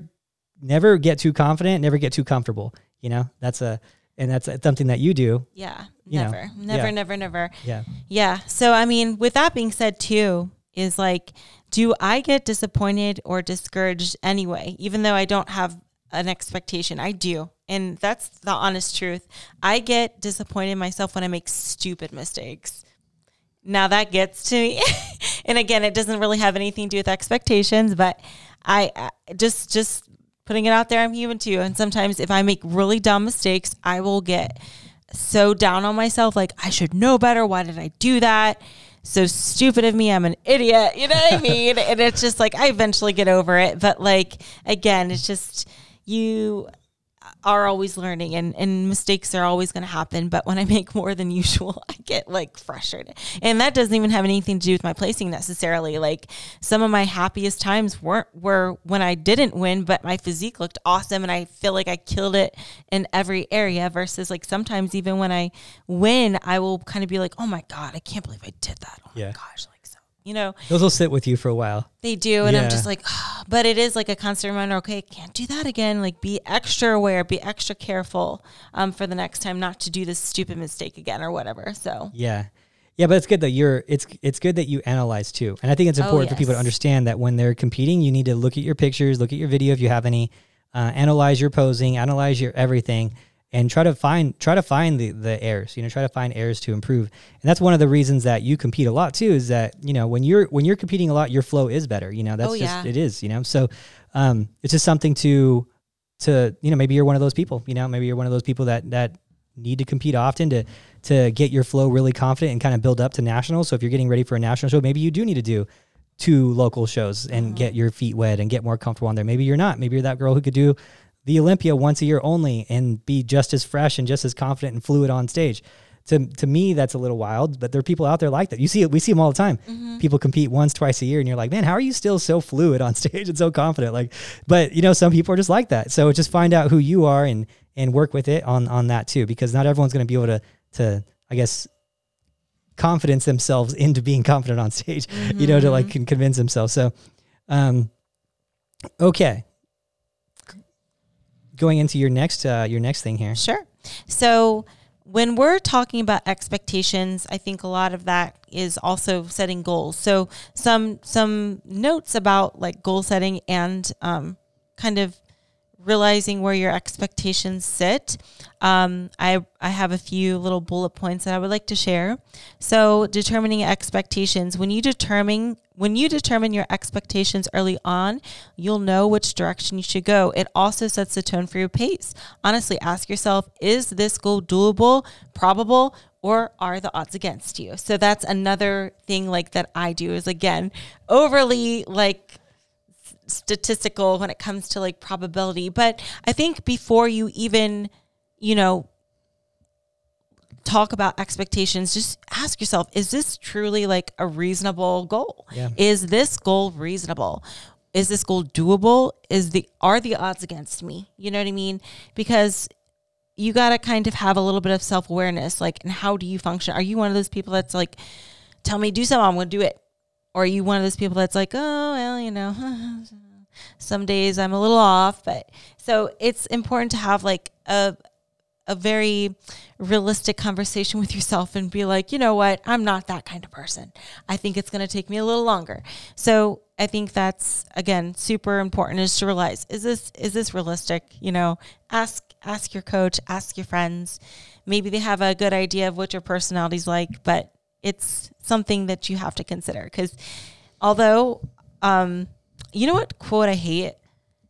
never get too confident, never get too comfortable. You know, that's a, and that's something that you do. Yeah. You know, Never. never, yeah. never, never. Yeah. Yeah. So, I mean, with that being said, too, is like, do I get disappointed or discouraged anyway, even though I don't have an expectation? I do. And that's the honest truth. I get disappointed myself when I make stupid mistakes. Now that gets to me. and again, it doesn't really have anything to do with expectations, but I I- just, just putting it out there, I'm human too. And sometimes if I make really dumb mistakes, I will get so down on myself like I should know better. Why did I do that? So stupid of me. I'm an idiot. You know what I mean? and it's just like I eventually get over it. But like again, it's just you are always learning and, and mistakes are always going to happen. But when I make more than usual, I get like frustrated. And that doesn't even have anything to do with my placing necessarily. Like some of my happiest times weren't were when I didn't win, but my physique looked awesome and I feel like I killed it in every area versus like sometimes even when I win, I will kind of be like, oh my God, I can't believe I did that. Oh Yeah. my gosh. Like you know, Those will sit with you for a while. they do, and Yeah. I'm just like, but it is like a constant reminder. Okay, can't do that again. Like, be extra aware, be extra careful um, for the next time, not to do this stupid mistake again or whatever. So, Yeah. Yeah, but it's good that you're it's it's good that you analyze too. And I think it's important for people to Oh, understand that when they're competing, you need to look at your pictures, look at your video if you have any, uh, analyze your posing, analyze your everything and try to find try to find the the errors, you know, try to find errors to improve. And that's one of the reasons that you compete a lot too is that, you know, when you're when you're competing a lot, your flow is better, you know. That's Oh, just yeah. it is, you know. So um it's just something to to you know maybe you're one of those people you know maybe you're one of those people that that need to compete often to to get your flow really confident and kind of build up to nationals so if you're getting ready for a national show maybe you do need to do two local shows and get your feet wet and get more comfortable on there maybe you're not maybe you're that girl who could do the olympia once a year only and be just as fresh and just as confident and fluid on stage. To, to me that's a little wild but there are people out there like that. You see it we see them all the time. People compete once twice a year and you're like man how are you still so fluid on stage and so confident? Like but you know some people are just like that. So just find out who you are and and work with it on on that too because not everyone's going to be able to to i guess confidence themselves into being confident on stage you know to like con- convince themselves. So um okay going into your next uh your next thing here Sure. So when we're talking about expectations, I think a lot of that is also setting goals. So some some notes about like goal setting and um, kind of realizing where your expectations sit. Um, I I have a few little bullet points that I would like to share. So determining expectations. When you determine when you determine your expectations early on, you'll know which direction you should go. It also sets the tone for your pace. Honestly, ask yourself, is this goal doable, probable, or are the odds against you? So that's another thing like that I do is again, overly like statistical when it comes to like probability. But I think before you even, you know, talk about expectations, just ask yourself, is this truly like a reasonable goal? Yeah. Is this goal reasonable? Is this goal doable? Is the are the odds against me? You know what I mean? Because you got to kind of have a little bit of self-awareness like and how do you function? Are you one of those people that's like tell me do something, I'm going to do it. Or are you one of those people that's like, "Oh, well, you know, some days I'm a little off, but so it's important to have like a a very realistic conversation with yourself and be like, you know what, I'm not that kind of person. I think it's going to take me a little longer. So I think that's again super important is to realize is this is this realistic? You know, ask ask your coach, ask your friends. Maybe they have a good idea of what your personality's like, but it's something that you have to consider. Because although um you know what quote I hate?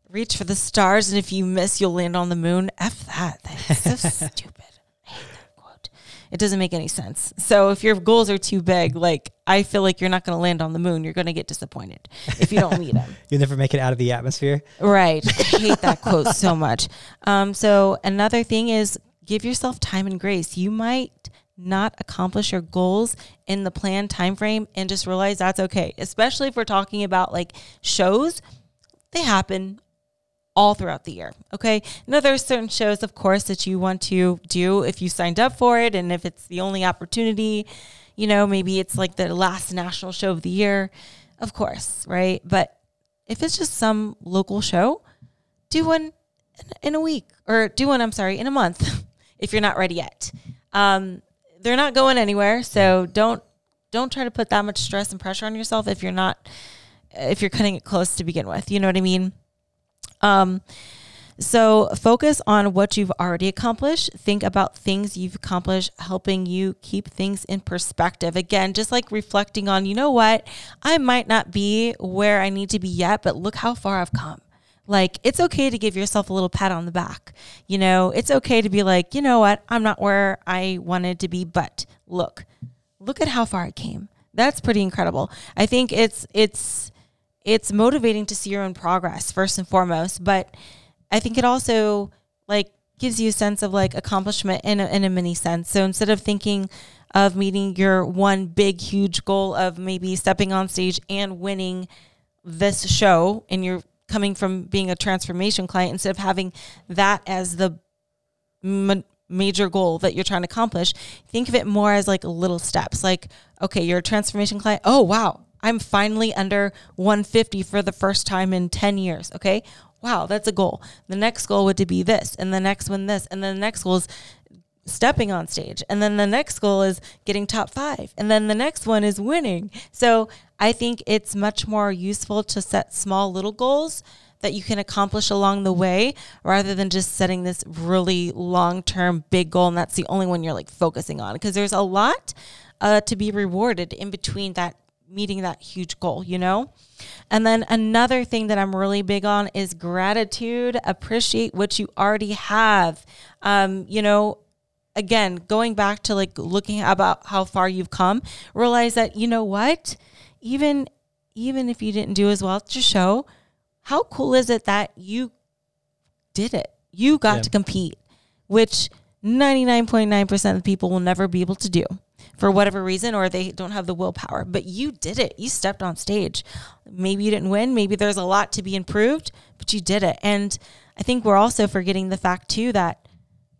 Reach for the stars and if you miss you'll land on the moon. F that. That's so stupid. I hate that quote. It doesn't make any sense. So if your goals are too big like i feel like you're not going to land on the moon you're going to get disappointed if you don't meet them You'll never make it out of the atmosphere. right. I hate that quote so much. Um, so another thing is give yourself time and grace. You might not accomplish your goals in the planned time frame and just realize that's okay especially if we're talking about like shows they happen all throughout the year. Okay. Now there are certain shows, of course, that you want to do if you signed up for it and if it's the only opportunity, you know, maybe it's like the last national show of the year, of course, right? But if it's just some local show, do one in a week or do one, I'm sorry, in a month if you're not ready yet. Um, they're not going anywhere. So don't, don't try to put that much stress and pressure on yourself if you're not, if you're cutting it close to begin with. You know what I mean? Um, so focus on what you've already accomplished. Think about things you've accomplished, helping you keep things in perspective. Again, just like reflecting on, you know what, I might not be where I need to be yet, but look how far I've come. Like, it's okay to give yourself a little pat on the back. You know, it's okay to be like, you know what, I'm not where I wanted to be, but look, look at how far I came. That's pretty incredible. I think it's, it's, it's motivating to see your own progress first and foremost, but I think it also like gives you a sense of like accomplishment in a, in a mini sense. So instead of thinking of meeting your one big huge goal of maybe stepping on stage and winning this show in you're coming from being a transformation client instead of having that as the ma- major goal that you're trying to accomplish think of it more as like little steps. Like okay you're a transformation client. Oh wow. I'm finally under 150 for the first time in 10 years. Okay? Wow that's a goal. The next goal would to be this and the next one this and then the next goal is stepping on stage. And then the next goal is getting top five. And then the next one is winning. So I think it's much more useful to set small little goals that you can accomplish along the way rather than just setting this really long term big goal. And that's the only one you're like focusing on because there's a lot uh, to be rewarded in between that meeting that huge goal, you know? And then another thing that I'm really big on is gratitude. Appreciate what you already have. Um, you know, again, going back to like looking about how far you've come, realize that you know what, even even if you didn't do as well your show, how cool is it that you did it? You got Yeah. to compete, which 99.9% of people will never be able to do for whatever reason or they don't have the willpower. But you did it. You stepped on stage. Maybe you didn't win. Maybe there's a lot to be improved but you did it. And i think we're also forgetting the fact too that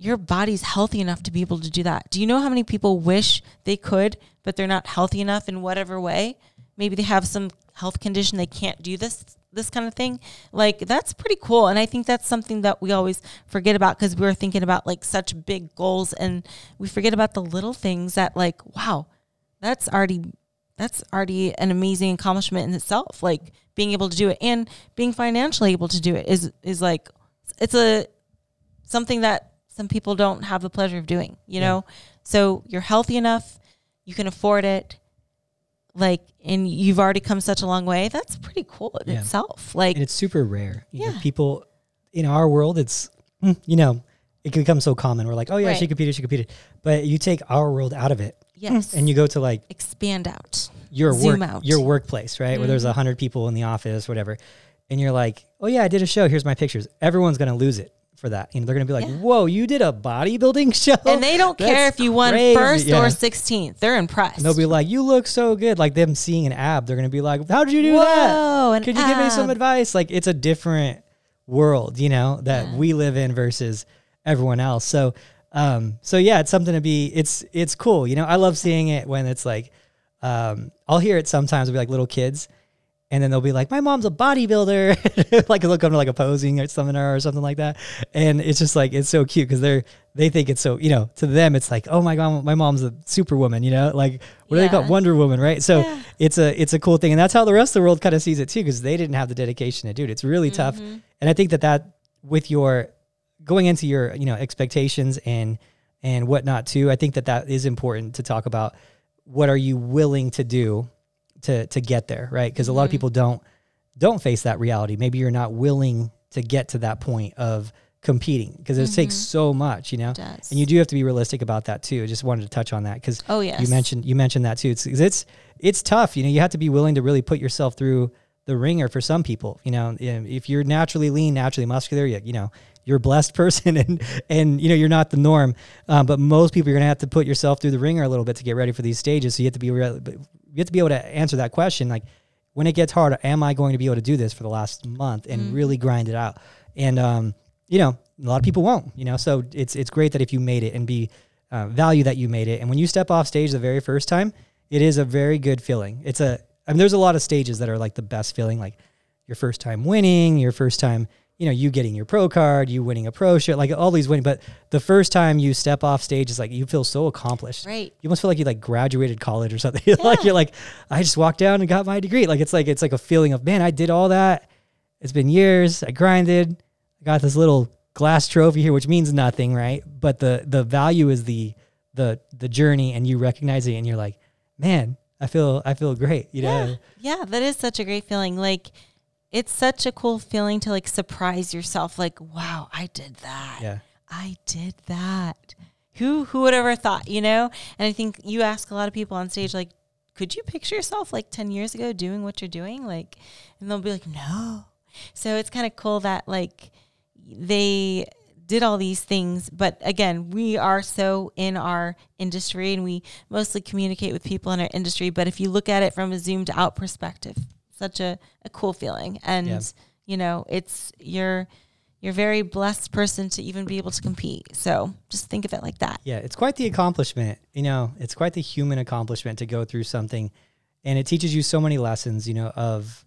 your body's healthy enough to be able to do that. Do you know how many people wish they could but they're not healthy enough in whatever way? Maybe they have some health condition they can't do this this kind of thing? Like that's pretty cool and i think that's something that we always forget about because we're thinking about like such big goals and we forget about the little things that like wow that's already that's already an amazing accomplishment in itself like being able to do it and being financially able to do it is is like it's a something that some people don't have the pleasure of doing you Yeah. know so you're healthy enough you can afford it like and you've already come such a long way that's pretty cool in Yeah. itself like and it's super rare. You know, Yeah. people in our world, it's mm, you know, it can become so common. We're like, oh yeah, she competed, she competed. But you take our world out of it, yes and you go to like expand out your Zoom work, out. your workplace, right, where there's Mhm. a hundred people in the office, whatever, and you're like, oh yeah, I did a show. Here's my pictures. Everyone's gonna lose it for that. You know, they're gonna be like, Yeah. whoa, you did a bodybuilding show, and they don't care if you won crazy." first Yeah. or 16th. They're impressed. And they'll be like, you look so good. Like them seeing an ab, they're gonna be like, how did you do that? Whoa, an Could you give me some advice? Like it's a different world, you know, that Yeah. we live in versus everyone else. So, um, so yeah, it's something to be. It's it's cool, you know. I love seeing it when it's like, um, I'll hear it sometimes. It'll be like little kids, and then they'll be like, "My mom's a bodybuilder," like they'll come to like a posing or seminar or something like that, and it's just like it's so cute because they're they think it's so you know to them it's like, "Oh my god, my mom's a superwoman," you know, like what do they call. Wonder Woman, right? So Yeah. it's a it's a cool thing, and that's how the rest of the world kind of sees it too, because they didn't have the dedication to do it. It's really tough, Mm-hmm. and I think that that with your going into your you know expectations and and whatnot too, I think that that is important to talk about. What are you willing to do to to get there, right? Because a Mm-hmm. lot of people don't don't face that reality. Maybe you're not willing to get to that point of competing because it takes so much, you know. Mm-hmm. does. And you do have to be realistic about that too. I just wanted to touch on that because Oh, yes. you mentioned you mentioned that too. It's it's it's tough. You know, you have to be willing to really put yourself through the wringer for some people. You know, if you're naturally lean, naturally muscular, you, you know, you're a blessed person, and and you know you're not the norm. Um, but most people, you're gonna have to put yourself through the wringer a little bit to get ready for these stages. So you have to be re- you have to be able to answer that question like. When it gets hard, am I going to be able to do this for the last month and really grind it out? And um, you know, a lot of people won't. You know, so it's it's great that if you made it and be uh, value that you made it. And when you step off stage the very first time, it is a very good feeling. It's a, I mean, there's a lot of stages that are like the best feeling, like your first time winning, your first time, you know, you getting your pro card, you winning a pro shit, like all these winning. But the first time you step off stage is like you feel so accomplished. Right. You almost feel like you like graduated college or something. like you're like, I just walked down and got my degree. Like it's like it's like a feeling of man, I did all that. It's been years. I grinded. I got this little glass trophy here, which means nothing, right? But the the value is the the the journey, and you recognize it, and you're like, man, I feel I feel great. You know, Yeah. Yeah, that is such a great feeling. Like it's such a cool feeling to like surprise yourself like, wow, I did that. yeah, I did that. Who who would ever thought, you know? And I think you ask a lot of people on stage like, could you picture yourself like 10 years ago doing what you're doing? Like and they'll be like, "No." So it's kind of cool that like they did all these things, but again, we are so in our industry and we mostly communicate with people in our industry, but if you look at it from a zoomed out perspective, such a, a cool feeling. And Yeah. you know, it's you're you're a very blessed person to even be able to compete. So just think of it like that. yeah. It's quite the accomplishment. You know, it's quite the human accomplishment to go through something, and it teaches you so many lessons. You know, of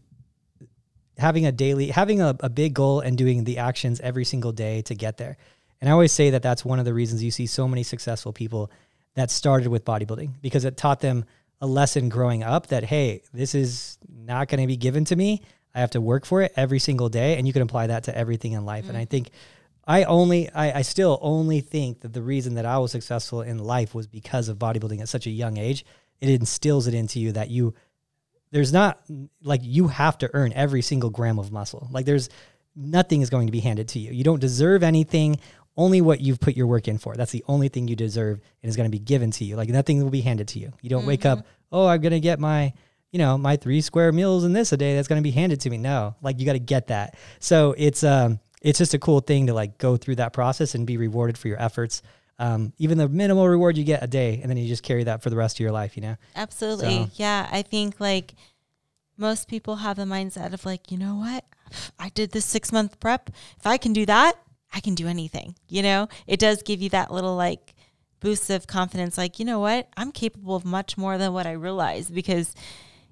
having a daily having a, a big goal and doing the actions every single day to get there and i always say that that's one of the reasons you see so many successful people that started with bodybuilding because it taught them a lesson growing up that hey this is not going to be given to me i have to work for it every single day and you can apply that to everything in life and i mm. think i only I, I still only think that the reason that i was successful in life was because of bodybuilding at such a young age it instills it into you that you there's not like you have to earn every single gram of muscle. Like there's nothing is going to be handed to you. You don't deserve anything. Only what you've put your work in for. That's the only thing you deserve and is going to be given to you. Like nothing will be handed to you. You don't wake up, oh, I'm going to get my, you know, my three square meals in this a day that's going to be handed to me. No, like you got to get that. So it's um it's just a cool thing to like go through that process and be rewarded for your efforts. Um, even the minimal reward you get a day, and then you just carry that for the rest of your life. You know. Absolutely. So- Yeah. I think like most people have the mindset of like, you know what? I did this six month prep. If I can do that, I can do anything. You know, it does give you that little like boost of confidence, like, you know what? I'm capable of much more than what I realize because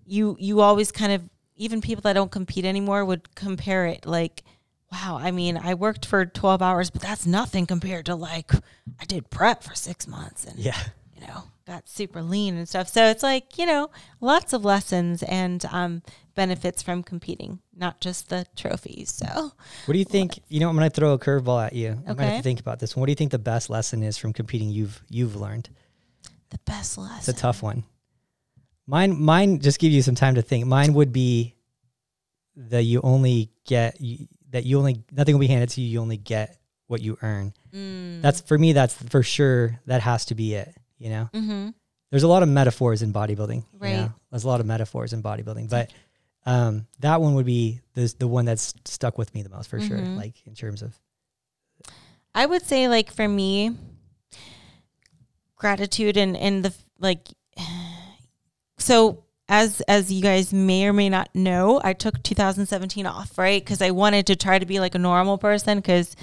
you you always kind of even people that don't compete anymore would compare it like, wow, I mean, I worked for 12 hours, but that's nothing compared to like I did prep for six months and Yeah. you know, got super lean and stuff. So it's like, you know, lots of lessons and um, benefits from competing, not just the trophies. So What do you think? You know, I'm going to throw a curveball at you. I'm going to Okay. think about this. What do you think the best lesson is from competing you've you've learned? the best lesson. It's a tough one. Mine mine just give you some time to think. Mine would be that you only get you, that you only nothing will be handed to you. You only get what you earn. Mm. That's for me. That's for sure. That has to be it. You know, mm-hmm. there's a lot of metaphors in bodybuilding. you Right. know? There's a lot of metaphors in bodybuilding, but Um, that one would be the the one that's stuck with me the most for sure. Mhm. Like in terms of I would say like for me, gratitude and and the like. So as as you guys may or may not know, I took 2017 off, right? Because I wanted to try to be like a normal person, because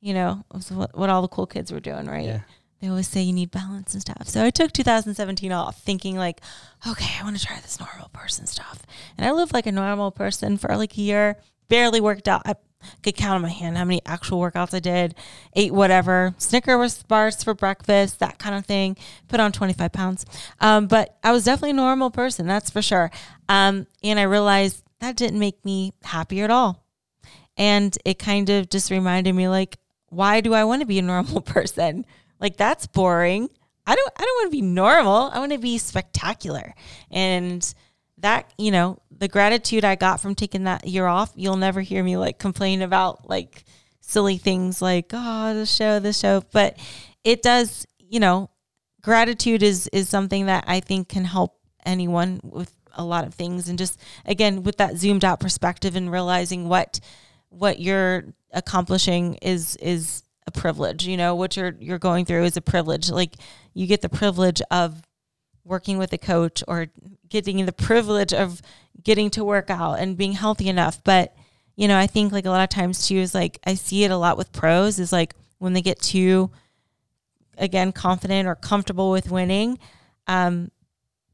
you know it was what, what all the cool kids were doing, right? yeah, They always say you need balance and stuff. So I took 2017 off, thinking like, okay, I want to try this normal person stuff. And I lived like a normal person for like a year. Barely worked out. I could count on my hand how many actual workouts I did. Ate whatever, Snickers bars for breakfast, that kind of thing. Put on 25 pounds. Um, but I was definitely a normal person, that's for sure. Um, and I realized that didn't make me happier at all. And it kind of just reminded me like, why do I want to be a normal person? Like that's boring. I don't I don't want to be normal. I want to be spectacular. And that, you know, the gratitude I got from taking that year off, you'll never hear me like complain about like silly things like, oh, the show, the show. But it does, you know, gratitude is is something that I think can help anyone with a lot of things and just again with that zoomed out perspective and realizing what what you're accomplishing is is a privilege you know what you're you're going through is a privilege. Like you get the privilege of working with a coach or getting the privilege of getting to work out and being healthy enough. But you know i think like a lot of times too is like i see it a lot with pros is like when they get too again confident or comfortable with winning um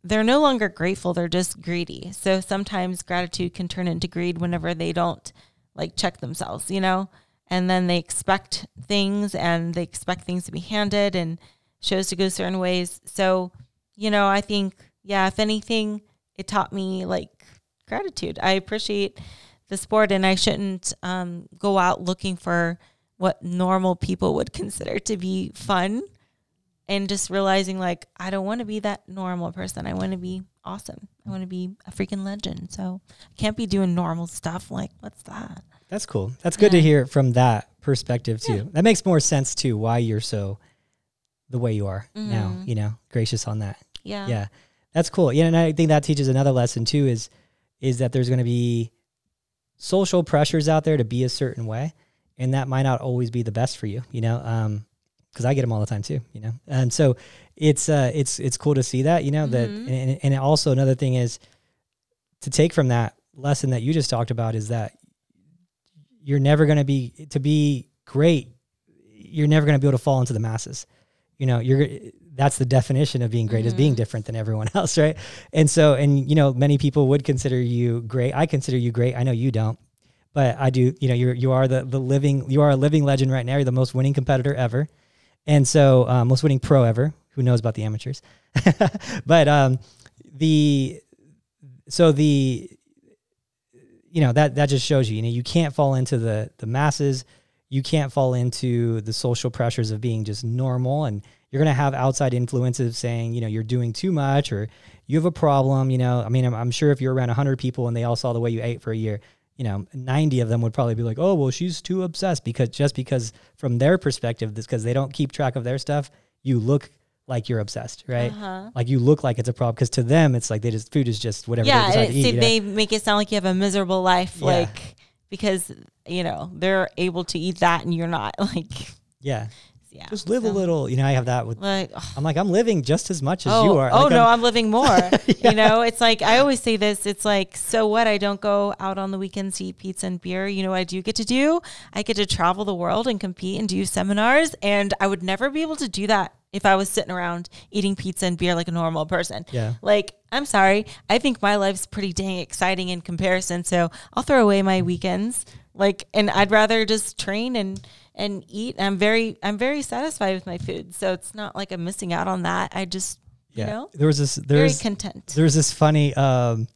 they're no longer grateful. They're just greedy. So sometimes gratitude can turn into greed whenever they don't like check themselves you know and then they expect things and they expect things to be handed and shows to go certain ways so you know i think yeah if anything it taught me like gratitude i appreciate the sport and i shouldn't um, go out looking for what normal people would consider to be fun and just realizing like I don't want to be that normal person. I want to be awesome. I want to be a freaking legend. So I can't be doing normal stuff. Like what's that? That's cool. That's good to hear from that perspective too. That makes more sense too. Why you're so the way you are now. Mhm. You know, gracious on that. Yeah. yeah that's cool yeah and i think that teaches another lesson too is is that there's going to be social pressures out there to be a certain way and that might not always be the best for you you know um because i get them all the time too you know and so it's uh it's it's cool to see that you know that Mhm. and, and also another thing is to take from that lesson that you just talked about is that you're never going to be to be great you're never going to be able to fall into the masses. You know you're that's the definition of being great is being Mhm. different than everyone else right? And so and you know many people would consider you great. I consider you great. I know you don't. But i do you know you're you are the the living you are a living legend right now. You're the most winning competitor ever. And so um, most winning pro ever. Who knows about the amateurs? But um the so the you know that that just shows you you know you can't fall into the the masses. You can't fall into the social pressures of being just normal. And you're going to have outside influences saying you know you're doing too much or you have a problem you know. I mean i'm, I'm sure if you're around 100 people and they all saw the way you ate for a year you know 90 of them would probably be like oh well she's too obsessed because just because from their perspective this because they don't keep track of their stuff you look like you're obsessed right Uh-huh. like you look like it's a problem because to them it's like they just food is just whatever they Yeah. decide it- to eat, see, you know? they make it sound like you have a miserable life, Yeah. like because you know they're able to eat that and you're not. Like, yeah yeah. just live a little you know i have that with Like, ugh. i'm like i'm living just as much as oh, you are oh Like, no, I'm- I'm, living more. You know, it's like I always say this. It's like, so what? I don't go out on the weekends to eat pizza and beer. You know, what I do get to do. I get to travel the world and compete and do seminars, and I would never be able to do that if I was sitting around eating pizza and beer like a normal person. yeah Like, I'm sorry. I think my life's pretty dang exciting in comparison. So I'll throw away my weekends. Like, and I'd rather just train and and eat. I'm very I'm very satisfied with my food. So it's not like I'm missing out on that. I just yeah you know there was this very there's content. there's this funny um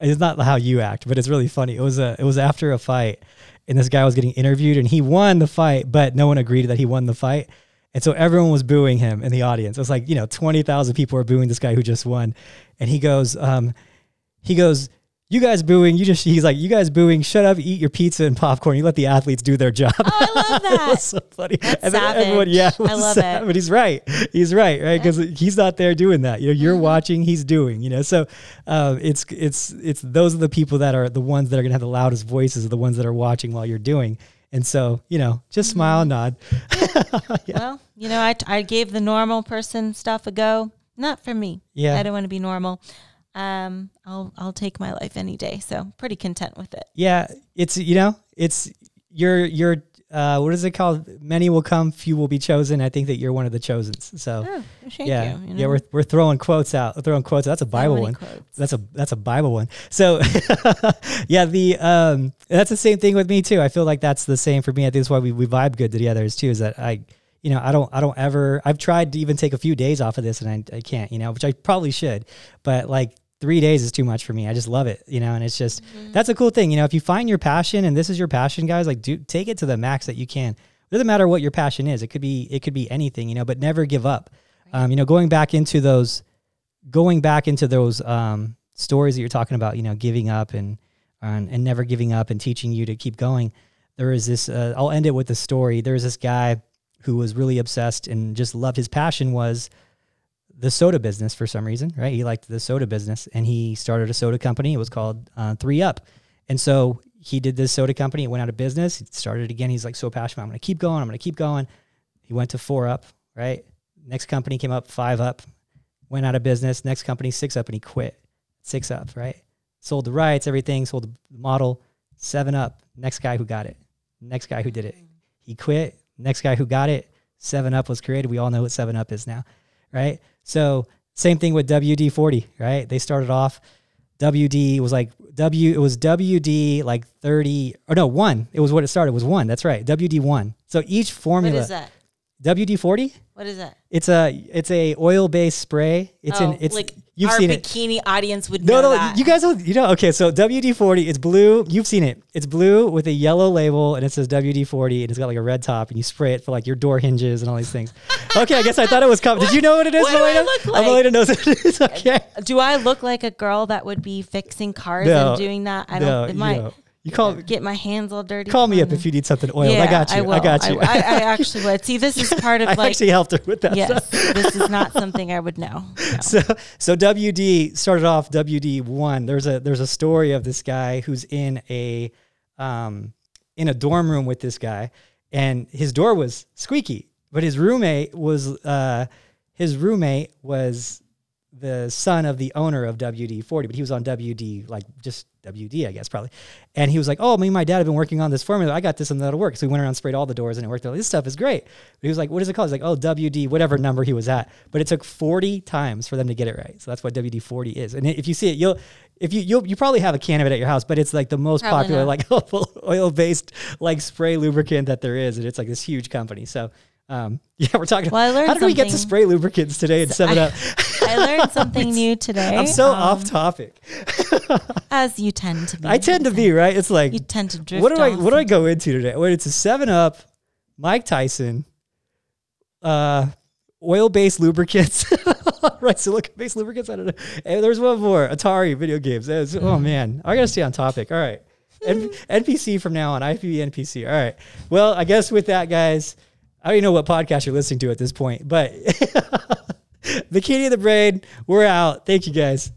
it's not how you act but it's really funny it was a it was after a fight and this guy was getting interviewed and he won the fight but no one agreed that he won the fight and so everyone was booing him in the audience it was like you know 20,000 people are booing this guy who just won and he goes um he goes you guys booing. You just he's like, you guys booing. Shut up, eat your pizza and popcorn. You let the athletes do their job. Oh, I love that. was so funny. That's and then everyone, savage. yeah, I love sad, it. But he's right. He's right, right? Because he's not there doing that. You know, you're watching. He's doing. You know, so um, it's it's it's those are the people that are the ones that are gonna have the loudest voices, are the ones that are watching while you're doing. And so, you know, just smile and nod. Well, you know, I, I gave the normal person stuff a go. Not for me. Yeah. I don't want to be normal. Um, I'll I'll take my life any day. So pretty content with it. Yeah, it's you know, it's you're you're uh, what is it called? Many will come, few will be chosen. I think that you're one of the chosen. So Oh, thank yeah, you. you yeah, we're we're throwing quotes out, throwing quotes. That's a Bible many one. quotes. That's a that's a Bible one. So yeah, the um that's the same thing with me too. I feel like that's the same for me. I think that's why we, we vibe good together is too, is that I you know, I don't I don't ever I've tried to even take a few days off of this and I, I can't, you know, which I probably should. But like three days is too much for me. I just love it, you know, and it's just that's a cool thing. You know, if you find your passion and this is your passion, guys, like do take it to the max that you can. It doesn't matter what your passion is. It could be it could be anything, you know, but never give up. Um, you know, going back into those going back into those um, stories that you're talking about, you know, giving up and and, and never giving up and teaching you to keep going. There is this. Uh, I'll end it with a story. There was this guy who was really obsessed and just loved his passion was the soda business for some reason, right? He liked the soda business and he started a soda company. It was called uh, Three Up. And so he did this soda company. It went out of business. He started again. He's like so passionate. I'm going to keep going. I'm going to keep going. He went to Four Up, right? Next company came up, Five Up, went out of business. Next company, Six Up, and he quit. Six Up, right? Sold the rights, everything, sold the model. Seven Up, next guy who got it. Next guy who did it. He quit. Next guy who got it. Seven Up was created. We all know what Seven Up is now, right? So same thing with WD forty, right? They started off. WD was like W. It was WD like thirty or no one. It was what it started was one. That's right. WD one. So each formula. What is that? WD forty. What is that? It's a it's a oil based spray. It's oh, an it's like you've our seen it. bikini audience would No, know no, that. you guys don't. You know, okay. So WD forty, it's blue. You've seen it. It's blue with a yellow label, and it says WD forty, and it's got like a red top, and you spray it for like your door hinges and all these things. Okay, I guess I thought it was coming. Did you know what it is, What do I look Oh, like? Melena knows what it is. Uh, okay. Do I look like a girl that would be fixing cars No, and doing that? I don't. It might. You call get my hands all dirty. call me up if you need something oiled. Yeah, I got you. I, will. got you. I, I, I actually would. See, this is part of I like. actually helped her with that. yes, stuff. this is not something I would know. No. so so WD started off WD one. There's a there's a story of this guy who's in a um in a dorm room with this guy, and his door was squeaky, but his roommate was uh his roommate was the son of the owner of WD forty, but he was on WD like just WD, I guess probably. And he was like, "Oh, me and my dad have been working on this formula. I got this and that'll work." So we went around and sprayed all the doors, and it worked. This stuff is great. But he was like, "What is it called?" He's like, "Oh, WD, whatever number he was at." But it took forty times for them to get it right. So that's what WD forty is. And if you see it, you'll if you you'll, you probably have a can of it at your house, but it's like the most Probably popular not. like oil based like spray lubricant that there is, and it's like this huge company. So. Um, yeah, we're talking. Well, I learned how did we get to spray lubricants today and sum it up? I learned something new today. I'm so um, off topic. as you tend to be. I tend to be right. It's like You tend to drift. what do I what do I go into today? Wait, it's a Seven Up, Mike Tyson, uh, oil based lubricants, right? Silicon based lubricants. I don't know. And there's one more Atari video games. Was- oh man, I gotta stay on topic. All right, N- NPC from now on. IFBB NPC. All right. Well, I guess with that, guys, I don't even know what podcast you're listening to at this point, but Bikini of the Brain. We're out. Thank you, guys.